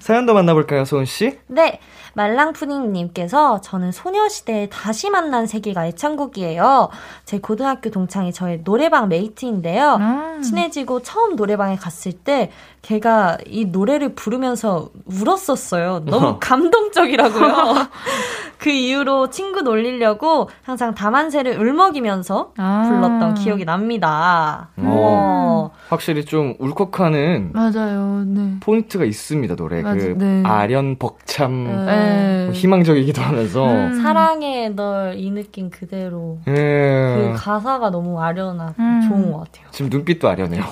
[SPEAKER 2] 사연도 만나볼까요, 소은 씨?
[SPEAKER 4] 네, 말랑푸딩님께서 저는 소녀시대의 다시 만난 세계가 애창곡이에요. 제 고등학교 동창이 저의 노래방 메이트인데요.
[SPEAKER 3] 아.
[SPEAKER 4] 친해지고 처음 노래방에 갔을 때 걔가 이 노래를 부르면서 울었었어요. 너무 감동적이라고요. 그 이후로 친구 놀리려고 항상 다만세를 울먹이면서
[SPEAKER 3] 아.
[SPEAKER 4] 불렀던 기억이 납니다. 어.
[SPEAKER 2] 확실히 좀 울컥하는
[SPEAKER 3] 맞아요, 네.
[SPEAKER 2] 포인트가 있습니다, 노래.
[SPEAKER 3] 맞아,
[SPEAKER 2] 그
[SPEAKER 3] 네.
[SPEAKER 2] 아련 벅참
[SPEAKER 3] 네.
[SPEAKER 2] 뭐 희망적이기도 하면서.
[SPEAKER 3] 음.
[SPEAKER 4] 사랑해 널 이 느낌 그대로
[SPEAKER 2] 예.
[SPEAKER 4] 그 가사가 너무 아련하고
[SPEAKER 3] 음.
[SPEAKER 4] 좋은 것 같아요.
[SPEAKER 2] 지금 눈빛도 아련해요.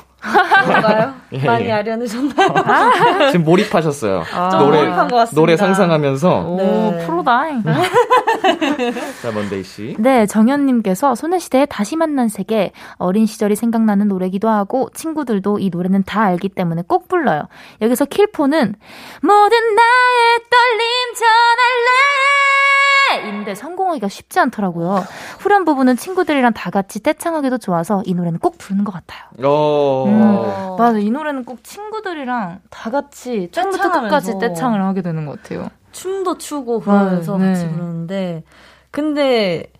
[SPEAKER 4] 그런가요?
[SPEAKER 2] 예,
[SPEAKER 4] 많이
[SPEAKER 2] 예.
[SPEAKER 4] 아련해졌나요?
[SPEAKER 2] 지금 몰입하셨어요.
[SPEAKER 3] 아.
[SPEAKER 2] 노래
[SPEAKER 4] 몰입한 것 같습니다.
[SPEAKER 2] 노래 상상하면서
[SPEAKER 3] 오,
[SPEAKER 4] 네.
[SPEAKER 3] 프로다잉.
[SPEAKER 2] 자 먼데이 씨.
[SPEAKER 3] 네, 정현님께서 소녀시대의 다시 만난 세계 어린 시절이 생각나는 노래기도 하고 친구들도 이 노래는 다 알기 때문에 꼭 불러요. 여기서 킬포는 모든 나의 떨림 전할래 인데 성공하기가 쉽지 않더라고요. 후렴 부분은 친구들이랑 다 같이 떼창하기도 좋아서 이 노래는 꼭 부르는 것 같아요.
[SPEAKER 2] 어.
[SPEAKER 3] 음, 맞아, 이 노래는 꼭 친구들이랑 다 같이 처음부터. 끝까지 떼창을 하게 되는 것 같아요.
[SPEAKER 4] 춤도 추고 그러면서
[SPEAKER 3] 아, 네.
[SPEAKER 4] 같이 부르는데 근데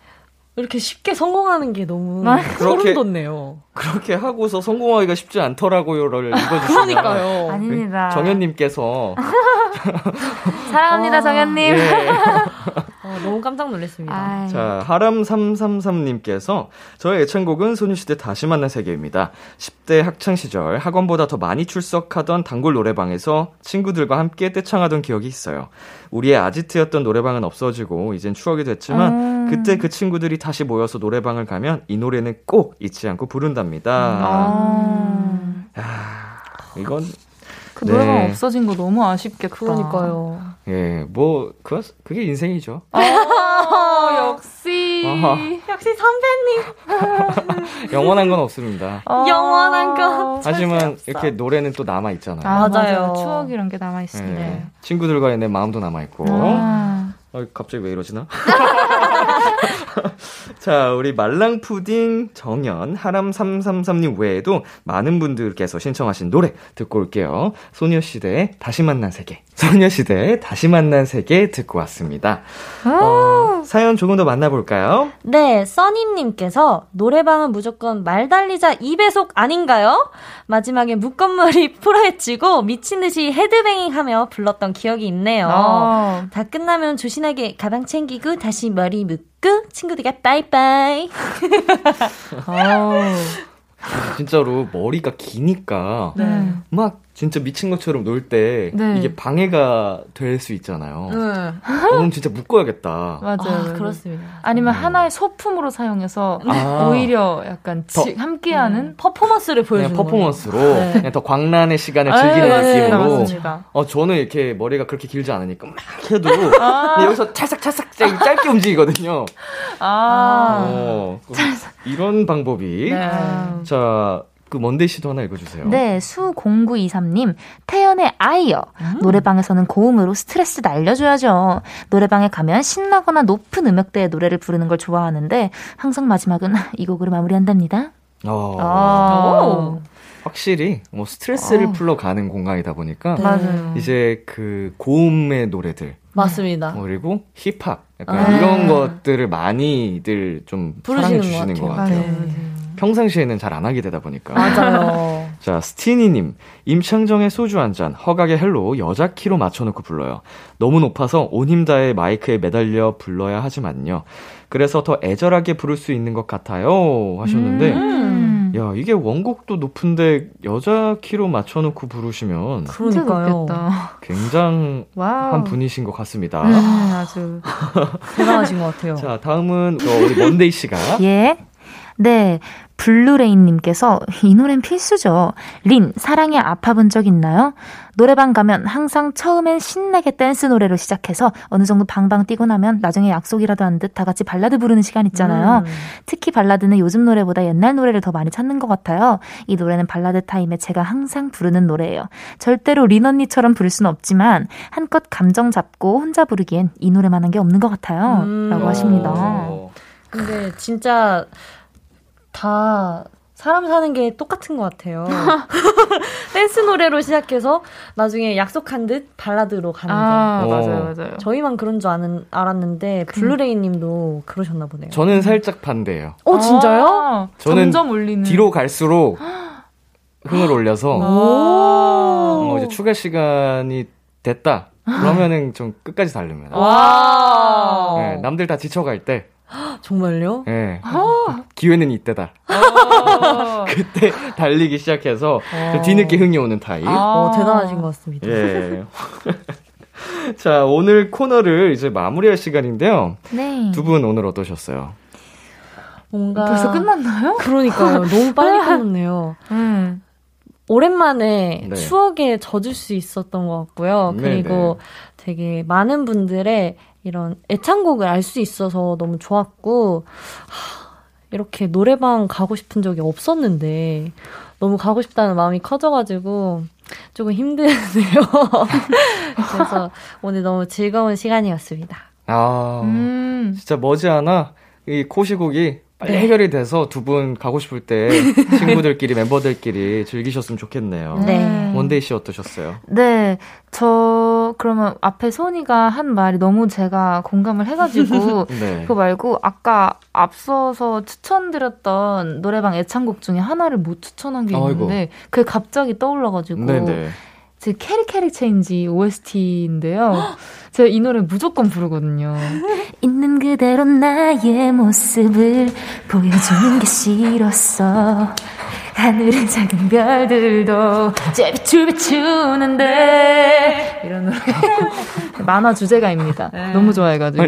[SPEAKER 4] 이렇게 쉽게 성공하는 게 너무
[SPEAKER 3] 아,
[SPEAKER 4] 소름 돋네요.
[SPEAKER 2] 그렇게 하고서 성공하기가 쉽지 않더라고요를 읽어주시면
[SPEAKER 4] 그러니까요.
[SPEAKER 3] 아닙니다.
[SPEAKER 2] 정현님께서
[SPEAKER 3] 사랑합니다,
[SPEAKER 4] 아,
[SPEAKER 3] 정현님.
[SPEAKER 2] 예.
[SPEAKER 4] 어, 너무 깜짝 놀랐습니다.
[SPEAKER 3] 아이.
[SPEAKER 2] 자, 하람 333님께서 저의 애창곡은 소녀시대 다시 만난 세계입니다. 10대 학창 시절 학원보다 더 많이 출석하던 단골 노래방에서 친구들과 함께 떼창하던 기억이 있어요. 우리의 아지트였던 노래방은 없어지고 이젠 추억이 됐지만
[SPEAKER 3] 음.
[SPEAKER 2] 그때 그 친구들이 다시 모여서 노래방을 가면 이 노래는 꼭 잊지 않고 부른답니다.
[SPEAKER 3] 아.
[SPEAKER 2] 이건
[SPEAKER 3] 그 노래방
[SPEAKER 2] 네.
[SPEAKER 3] 없어진 거 너무 아쉽겠다.
[SPEAKER 4] 그러니까요.
[SPEAKER 2] 예, 뭐 그, 그게 인생이죠.
[SPEAKER 3] 아, 역시.
[SPEAKER 2] 아하.
[SPEAKER 4] 역시 선배님.
[SPEAKER 2] 영원한 건 없습니다.
[SPEAKER 3] 아.
[SPEAKER 4] 영원한 것.
[SPEAKER 2] 하지만. 이렇게 노래는 또 남아 있잖아요.
[SPEAKER 3] 아, 맞아요.
[SPEAKER 4] 맞아요.
[SPEAKER 3] 추억이란 게 남아 있습니다.
[SPEAKER 2] 예. 친구들과의 내 마음도 남아 있고.
[SPEAKER 3] 아.
[SPEAKER 2] 어, 갑자기 왜 이러지나? 자, 우리 말랑푸딩, 정연, 하람333님 외에도 많은 분들께서 신청하신 노래 듣고 올게요. 소녀시대의 다시 만난 세계. 소녀시대의 다시 만난 세계 듣고 왔습니다. 어, 사연 조금 더 만나볼까요?
[SPEAKER 4] 네, 써니님께서 노래방은 무조건 말 달리자 2배속 아닌가요? 마지막에 묶음머리 풀어헤치고 미친 듯이 헤드뱅잉 하며 불렀던 기억이 있네요.
[SPEAKER 3] 아.
[SPEAKER 4] 다 끝나면 조신하게 가방 챙기고 다시 머리 묶고 친구들과 빠이빠이.
[SPEAKER 3] 아우.
[SPEAKER 2] 진짜로 머리가 기니까
[SPEAKER 3] 네.
[SPEAKER 2] 막 진짜 미친 것처럼 놀때
[SPEAKER 3] 네.
[SPEAKER 2] 이게 방해가 될 수 있잖아요.
[SPEAKER 4] 응.
[SPEAKER 2] 오늘 진짜 묶어야겠다.
[SPEAKER 3] 맞아요.
[SPEAKER 4] 아. 그렇습니다.
[SPEAKER 3] 아니면 하나의 소품으로 사용해서
[SPEAKER 2] 아.
[SPEAKER 3] 오히려 약간
[SPEAKER 2] 더-
[SPEAKER 3] 지- 함께하는
[SPEAKER 4] 퍼포먼스를 보여주는
[SPEAKER 2] 그냥 퍼포먼스로
[SPEAKER 4] 네.
[SPEAKER 2] 그냥 더 광란의 시간을
[SPEAKER 3] 아,
[SPEAKER 2] 즐기는
[SPEAKER 3] 맞습니다,
[SPEAKER 2] 느낌으로.
[SPEAKER 3] 맞습니다.
[SPEAKER 2] 어 저는 이렇게 머리가 그렇게 길지 않으니까 막 해도 그냥 여기서 찰싹찰싹 짧- 짧게 움직이거든요.
[SPEAKER 3] 아.
[SPEAKER 2] 어, 이런 방법이.
[SPEAKER 3] 네.
[SPEAKER 2] 자, 그 먼데이 씨도 하나 읽어주세요.
[SPEAKER 3] 네, 수0923님, 태연의 아이여. 노래방에서는 고음으로 스트레스 날려줘야죠. 노래방에 가면 신나거나 높은 음역대의 노래를 부르는 걸 좋아하는데, 항상 마지막은 이 곡으로 마무리한답니다.
[SPEAKER 2] 어,
[SPEAKER 3] 아.
[SPEAKER 2] 확실히 뭐 스트레스를
[SPEAKER 3] 어.
[SPEAKER 2] 풀러 가는 공간이다 보니까
[SPEAKER 4] 네.
[SPEAKER 2] 이제 그 고음의 노래들
[SPEAKER 4] 맞습니다.
[SPEAKER 2] 뭐 그리고 힙합 약간
[SPEAKER 4] 아.
[SPEAKER 2] 이런 것들을 많이들 좀 사랑해
[SPEAKER 4] 부르시는
[SPEAKER 2] 주시는 것것
[SPEAKER 4] 같아요.
[SPEAKER 2] 같아요.
[SPEAKER 3] 네.
[SPEAKER 2] 평상시에는 잘 안 하게 되다 보니까.
[SPEAKER 4] 맞아요.
[SPEAKER 2] 자, 스티니님. 임창정의 소주 한 잔, 허각의 Hello 여자 키로 맞춰놓고 불러요. 너무 높아서 온 힘 다해 마이크에 매달려 불러야 하지만요. 그래서 더 애절하게 부를 수 있는 것 같아요. 하셨는데,
[SPEAKER 3] 음.
[SPEAKER 2] 야, 이게 원곡도 높은데 여자 키로 맞춰놓고 부르시면
[SPEAKER 4] 그러니까요.
[SPEAKER 2] 굉장한. 분이신 것 같습니다.
[SPEAKER 3] 네, 아주.
[SPEAKER 4] 대단하신 것 같아요.
[SPEAKER 2] 자, 다음은 어, 우리 먼데이 씨가.
[SPEAKER 3] 예. 네. 블루레인님께서 이 노래는 필수죠. 린, 사랑에 아파본 적 있나요? 노래방 가면 항상 처음엔 신나게 댄스 노래로 시작해서 어느 정도 방방 뛰고 나면 나중에 약속이라도 한 듯 다 같이 발라드 부르는 시간 있잖아요.
[SPEAKER 4] 음.
[SPEAKER 3] 특히 발라드는 요즘 노래보다 옛날 노래를 더 많이 찾는 것 같아요. 이 노래는 발라드 타임에 제가 항상 부르는 노래예요. 절대로 린 언니처럼 부를 수는 없지만 한껏 감정 잡고 혼자 부르기엔 이 노래만한 게 없는 것 같아요.
[SPEAKER 4] 음.
[SPEAKER 3] 라고 하십니다.
[SPEAKER 2] 어,
[SPEAKER 4] 근데 진짜 다 사람 사는 게 똑같은 것 같아요. 댄스 노래로 시작해서 나중에 약속한 듯 발라드로 가는 거.
[SPEAKER 3] 아,
[SPEAKER 2] 어.
[SPEAKER 3] 맞아요, 맞아요.
[SPEAKER 4] 저희만 그런 줄 아는, 알았는데 블루레인 님도 그러셨나 보네요.
[SPEAKER 2] 저는 살짝 반대예요.
[SPEAKER 4] 어 진짜요?
[SPEAKER 3] 아,
[SPEAKER 2] 저는
[SPEAKER 3] 점점 올리는.
[SPEAKER 2] 뒤로 갈수록 흥을 올려서
[SPEAKER 4] 오.
[SPEAKER 2] 어, 이제 추가 시간이 됐다. 그러면은 좀 끝까지 달립니다.
[SPEAKER 4] 와.
[SPEAKER 2] 네, 남들 다 지쳐갈 때,
[SPEAKER 4] 정말요?
[SPEAKER 2] 네, 기회는 이때다.
[SPEAKER 3] 어.
[SPEAKER 2] 그때 달리기 시작해서 좀 뒤늦게 흥이 오는 타입.
[SPEAKER 3] 아.
[SPEAKER 4] 어, 대단하신 것 같습니다.
[SPEAKER 2] 예. 자, 오늘 코너를 이제 마무리할 시간인데요.
[SPEAKER 3] 네.
[SPEAKER 2] 두 분 오늘 어떠셨어요?
[SPEAKER 4] 뭔가
[SPEAKER 3] 벌써 끝났나요?
[SPEAKER 4] 그러니까요. 너무 빨리 끝났네요.
[SPEAKER 3] 음.
[SPEAKER 4] 오랜만에
[SPEAKER 2] 네.
[SPEAKER 4] 추억에 젖을 수 있었던 것 같고요.
[SPEAKER 2] 네네.
[SPEAKER 4] 그리고 되게 많은 분들의 이런 애창곡을 알 수 있어서 너무 좋았고, 하, 이렇게 노래방 가고 싶은 적이 없었는데, 너무 가고 싶다는 마음이 커져가지고, 조금 힘드네요. 그래서 오늘 너무 즐거운 시간이었습니다.
[SPEAKER 2] 아,
[SPEAKER 3] 음.
[SPEAKER 2] 진짜 머지않아 이 코시국이 빨리
[SPEAKER 4] 네.
[SPEAKER 2] 해결이 돼서 두 분 가고 싶을 때 친구들끼리 멤버들끼리 즐기셨으면 좋겠네요.
[SPEAKER 4] 네.
[SPEAKER 2] 먼데이 씨 어떠셨어요?
[SPEAKER 3] 네, 저 그러면 앞에 소은이가 한 말이 너무 제가 공감을 해가지고
[SPEAKER 2] 네.
[SPEAKER 3] 그거 말고 아까 앞서서 추천드렸던 노래방 애창곡 중에 하나를 못 추천한 게
[SPEAKER 2] 아이고.
[SPEAKER 3] 있는데 그게 갑자기 떠올라가지고
[SPEAKER 2] 네네.
[SPEAKER 3] 제 캐릭캐릭 체인지 OST인데요. 제가 이 노래 무조건 부르거든요. 있는 그대로 나의 모습을 보여주는 게 싫었어. 하늘의 작은 별들도 제 빛을 비추는데 이런 노래 만화 주제가입니다. 너무 좋아해가지고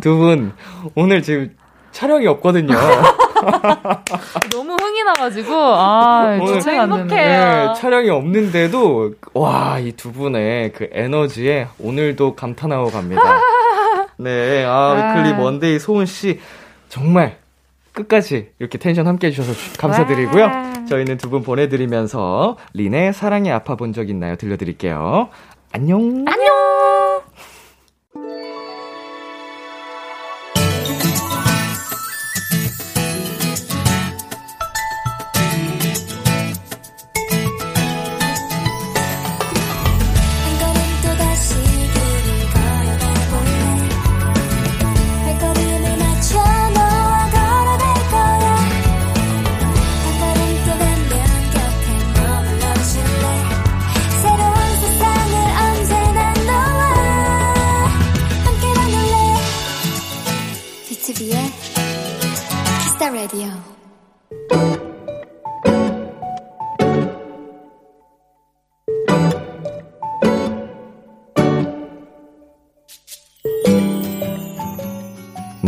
[SPEAKER 2] 두 분 오늘 지금 촬영이 없거든요.
[SPEAKER 3] 너무 흥이 나가지고 아
[SPEAKER 2] 오늘
[SPEAKER 3] 주체가 안
[SPEAKER 4] 행복해요.
[SPEAKER 3] 네,
[SPEAKER 2] 촬영이 없는데도 와 이 두 분의 그 에너지에 오늘도 감탄하고 갑니다. 네, 아 위클리 먼데이 소은 씨 정말 끝까지 이렇게 텐션 함께 해주셔서 주- 감사드리고요. 저희는 두 분 보내드리면서 린의 사랑에 아파 본 적 있나요? 들려드릴게요. 안녕.
[SPEAKER 7] 한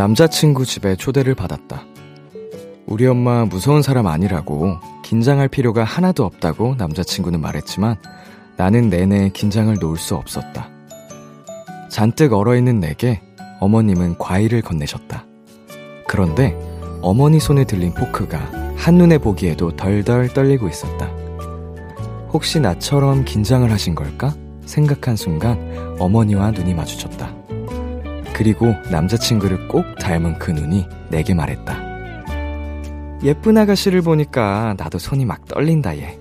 [SPEAKER 2] 남자친구 집에 초대를 받았다. 우리 엄마 무서운 사람 아니라고 긴장할 필요가 하나도 없다고 남자친구는 말했지만 나는 내내 긴장을 놓을 수 없었다. 잔뜩 얼어있는 내게 어머님은 과일을 건네셨다. 그런데 어머니 손에 들린 포크가 한눈에 보기에도 덜덜 떨리고 있었다. 혹시 나처럼 긴장을 하신 걸까? 생각한 순간 어머니와 눈이 마주쳤다. 그리고 남자친구를 꼭 닮은 그 눈이 내게 말했다. 예쁜 아가씨를 보니까 나도 손이 막 떨린다, 얘.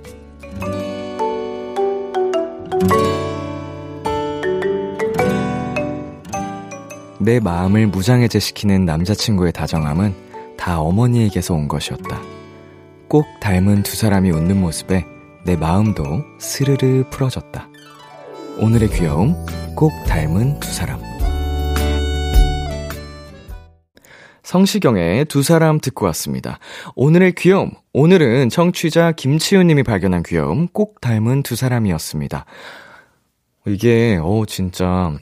[SPEAKER 2] 내 마음을 무장해제시키는 남자친구의 다정함은 다 어머니에게서 온 것이었다. 꼭 닮은 두 사람이 웃는 모습에 내 마음도 스르르 풀어졌다. 오늘의 귀여움, 꼭 닮은 두 사람. 성시경의 두 사람 듣고 왔습니다. 오늘의 귀여움. 오늘은 청취자 김치우 님이 발견한 귀여움, 꼭 닮은 두 사람이었습니다. 이게, 어 진짜,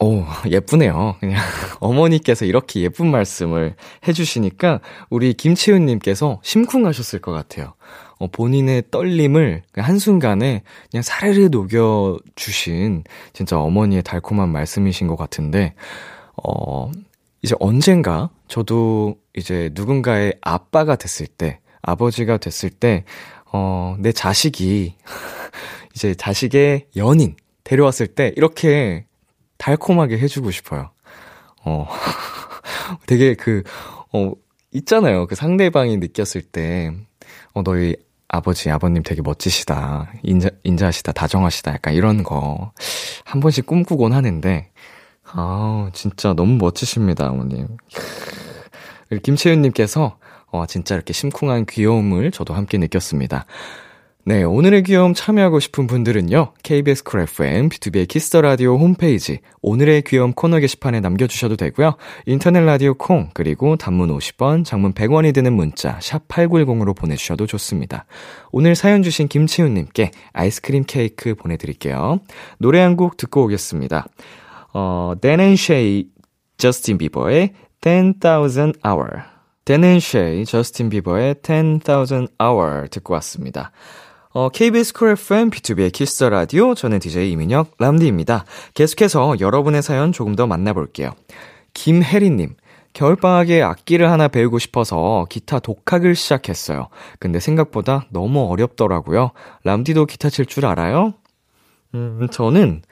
[SPEAKER 2] 오, 예쁘네요. 그냥 어머니께서 이렇게 예쁜 말씀을 해주시니까 우리 김치훈님께서 심쿵하셨을 것 같아요. 어, 본인의 떨림을 한순간에 그냥 사르르 녹여주신 진짜 어머니의 달콤한 말씀이신 것 같은데, 어, 이제 언젠가 저도 이제 누군가의 아빠가 됐을 때, 아버지가 됐을 때, 어, 내 자식이 이제 자식의 연인 데려왔을 때 이렇게 달콤하게 해주고 싶어요. 어, 되게 그, 어, 있잖아요. 그 상대방이 느꼈을 때, 어, 너희 아버지, 아버님 되게 멋지시다. 인자, 인자하시다. 다정하시다. 약간 이런 거. 한 번씩 꿈꾸곤 하는데, 아 진짜 너무 멋지십니다, 어머님. 김채윤님께서, 어, 진짜 이렇게 심쿵한 귀여움을 저도 함께 느꼈습니다. 네, 오늘의 귀여움 참여하고 싶은 분들은요, KBS 쿨 FM, 비투비의 Kiss the 라디오 홈페이지, 오늘의 귀여움 코너 게시판에 남겨주셔도 되고요, 인터넷 라디오 콩, 그리고 단문 50원, 장문 100원이 드는 문자, 샵8910으로 보내주셔도 좋습니다. 오늘 사연 주신 김치훈님께 아이스크림 케이크 보내드릴게요. 노래 한 곡 듣고 오겠습니다. 어, and Shay, 저스틴 비버의 10,000 Hours. Dan and Shay, 저스틴 비버의 10,000 Hours 듣고 왔습니다. 어, KBS 쿨 FM, 비투비의 Kiss the 라디오, 저는 DJ 이민혁, 람디입니다. 계속해서 여러분의 사연 조금 더 만나볼게요. 김혜리님, 겨울방학에 악기를 하나 배우고 싶어서 기타 독학을 시작했어요. 근데 생각보다 너무 어렵더라고요. 람디도 기타 칠 줄 알아요? 음, 저는,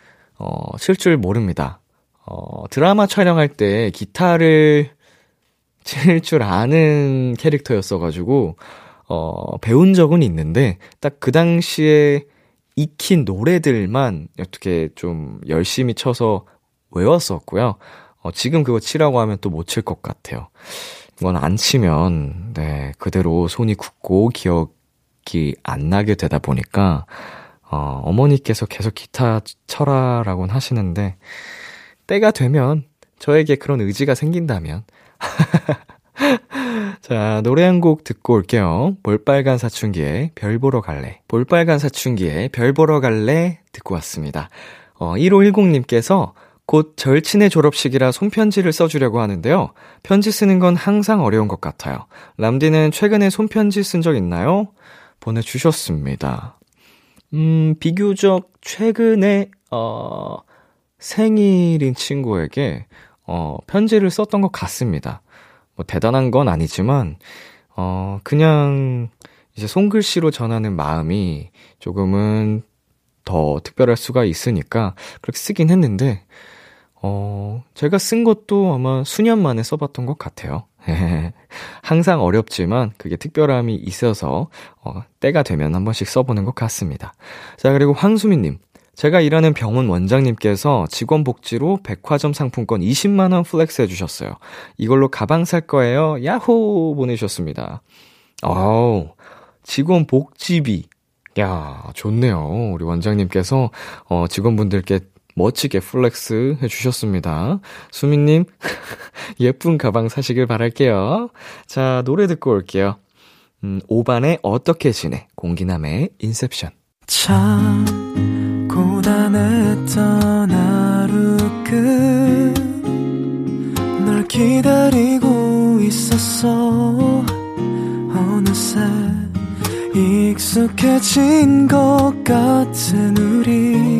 [SPEAKER 2] 어, 칠 줄 모릅니다. 어, 드라마 촬영할 때 기타를 칠 줄 아는 캐릭터였어가지고, 어, 배운 적은 있는데, 딱 그 당시에 익힌 노래들만 어떻게 좀 열심히 쳐서 외웠었고요. 어, 지금 그거 치라고 하면 또 못 칠 것 같아요. 이건 안 치면, 네, 그대로 손이 굳고 기억이 안 나게 되다 보니까, 어, 어머니께서 계속 기타 쳐라라고는 하시는데, 때가 되면, 저에게 그런 의지가 생긴다면, 자, 노래 한 곡 듣고 올게요. 볼빨간 사춘기에 별 보러 갈래. 볼빨간 사춘기에 별 보러 갈래 듣고 왔습니다. 어, 1510님께서 곧 절친의 졸업식이라 손편지를 써주려고 하는데요. 편지 쓰는 건 항상 어려운 것 같아요. 람디는 최근에 손편지 쓴 적 있나요? 보내주셨습니다. 음, 비교적 최근에, 어, 생일인 친구에게, 어, 편지를 썼던 것 같습니다. 뭐 대단한 건 아니지만, 어, 그냥 이제 손글씨로 전하는 마음이 조금은 더 특별할 수가 있으니까 그렇게 쓰긴 했는데, 어, 제가 쓴 것도 아마 수년 만에 써봤던 것 같아요. 항상 어렵지만 그게 특별함이 있어서, 어, 때가 되면 한 번씩 써보는 것 같습니다. 자, 그리고 황수민님. 제가 일하는 병원 원장님께서 직원 복지로 백화점 상품권 20만원 flex 해주셨어요. 이걸로 가방 살 거예요. 야호! 보내주셨습니다. 아우, 직원 복지비. 야, 좋네요. 우리 원장님께서, 어, 직원분들께 멋지게 flex 해주셨습니다. 수민님, 예쁜 가방 사시길 바랄게요. 자, 노래 듣고 올게요. 음, 오반의 어떻게 지내? 공기남의 인셉션.
[SPEAKER 8] 참 고단했던 하루 끝널 기다리고 있었어 어느새 익숙해진 것 같은 우리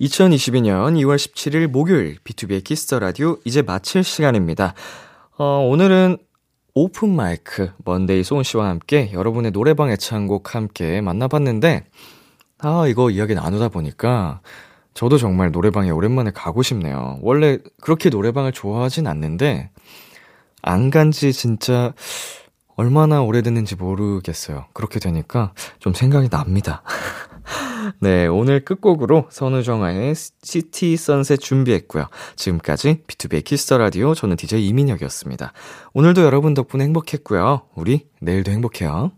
[SPEAKER 2] 2022년 2월 17일 목요일 B2B의 키스터 라디오 이제 마칠 시간입니다. 어, 오늘은 open mic Monday 소은 씨와 함께 여러분의 노래방 애창곡 함께 만나봤는데 아 이거 이야기 나누다 보니까 저도 정말 노래방에 오랜만에 가고 싶네요. 원래 그렇게 노래방을 좋아하진 않는데 안 간 지 진짜 얼마나 오래됐는지 모르겠어요. 그렇게 되니까 좀 생각이 납니다. 네, 오늘 끝곡으로 선우정아의 City Sunset 준비했고요. 지금까지 B2B의 키스터 라디오 저는 DJ 이민혁이었습니다. 오늘도 여러분 덕분에 행복했고요. 우리 내일도 행복해요.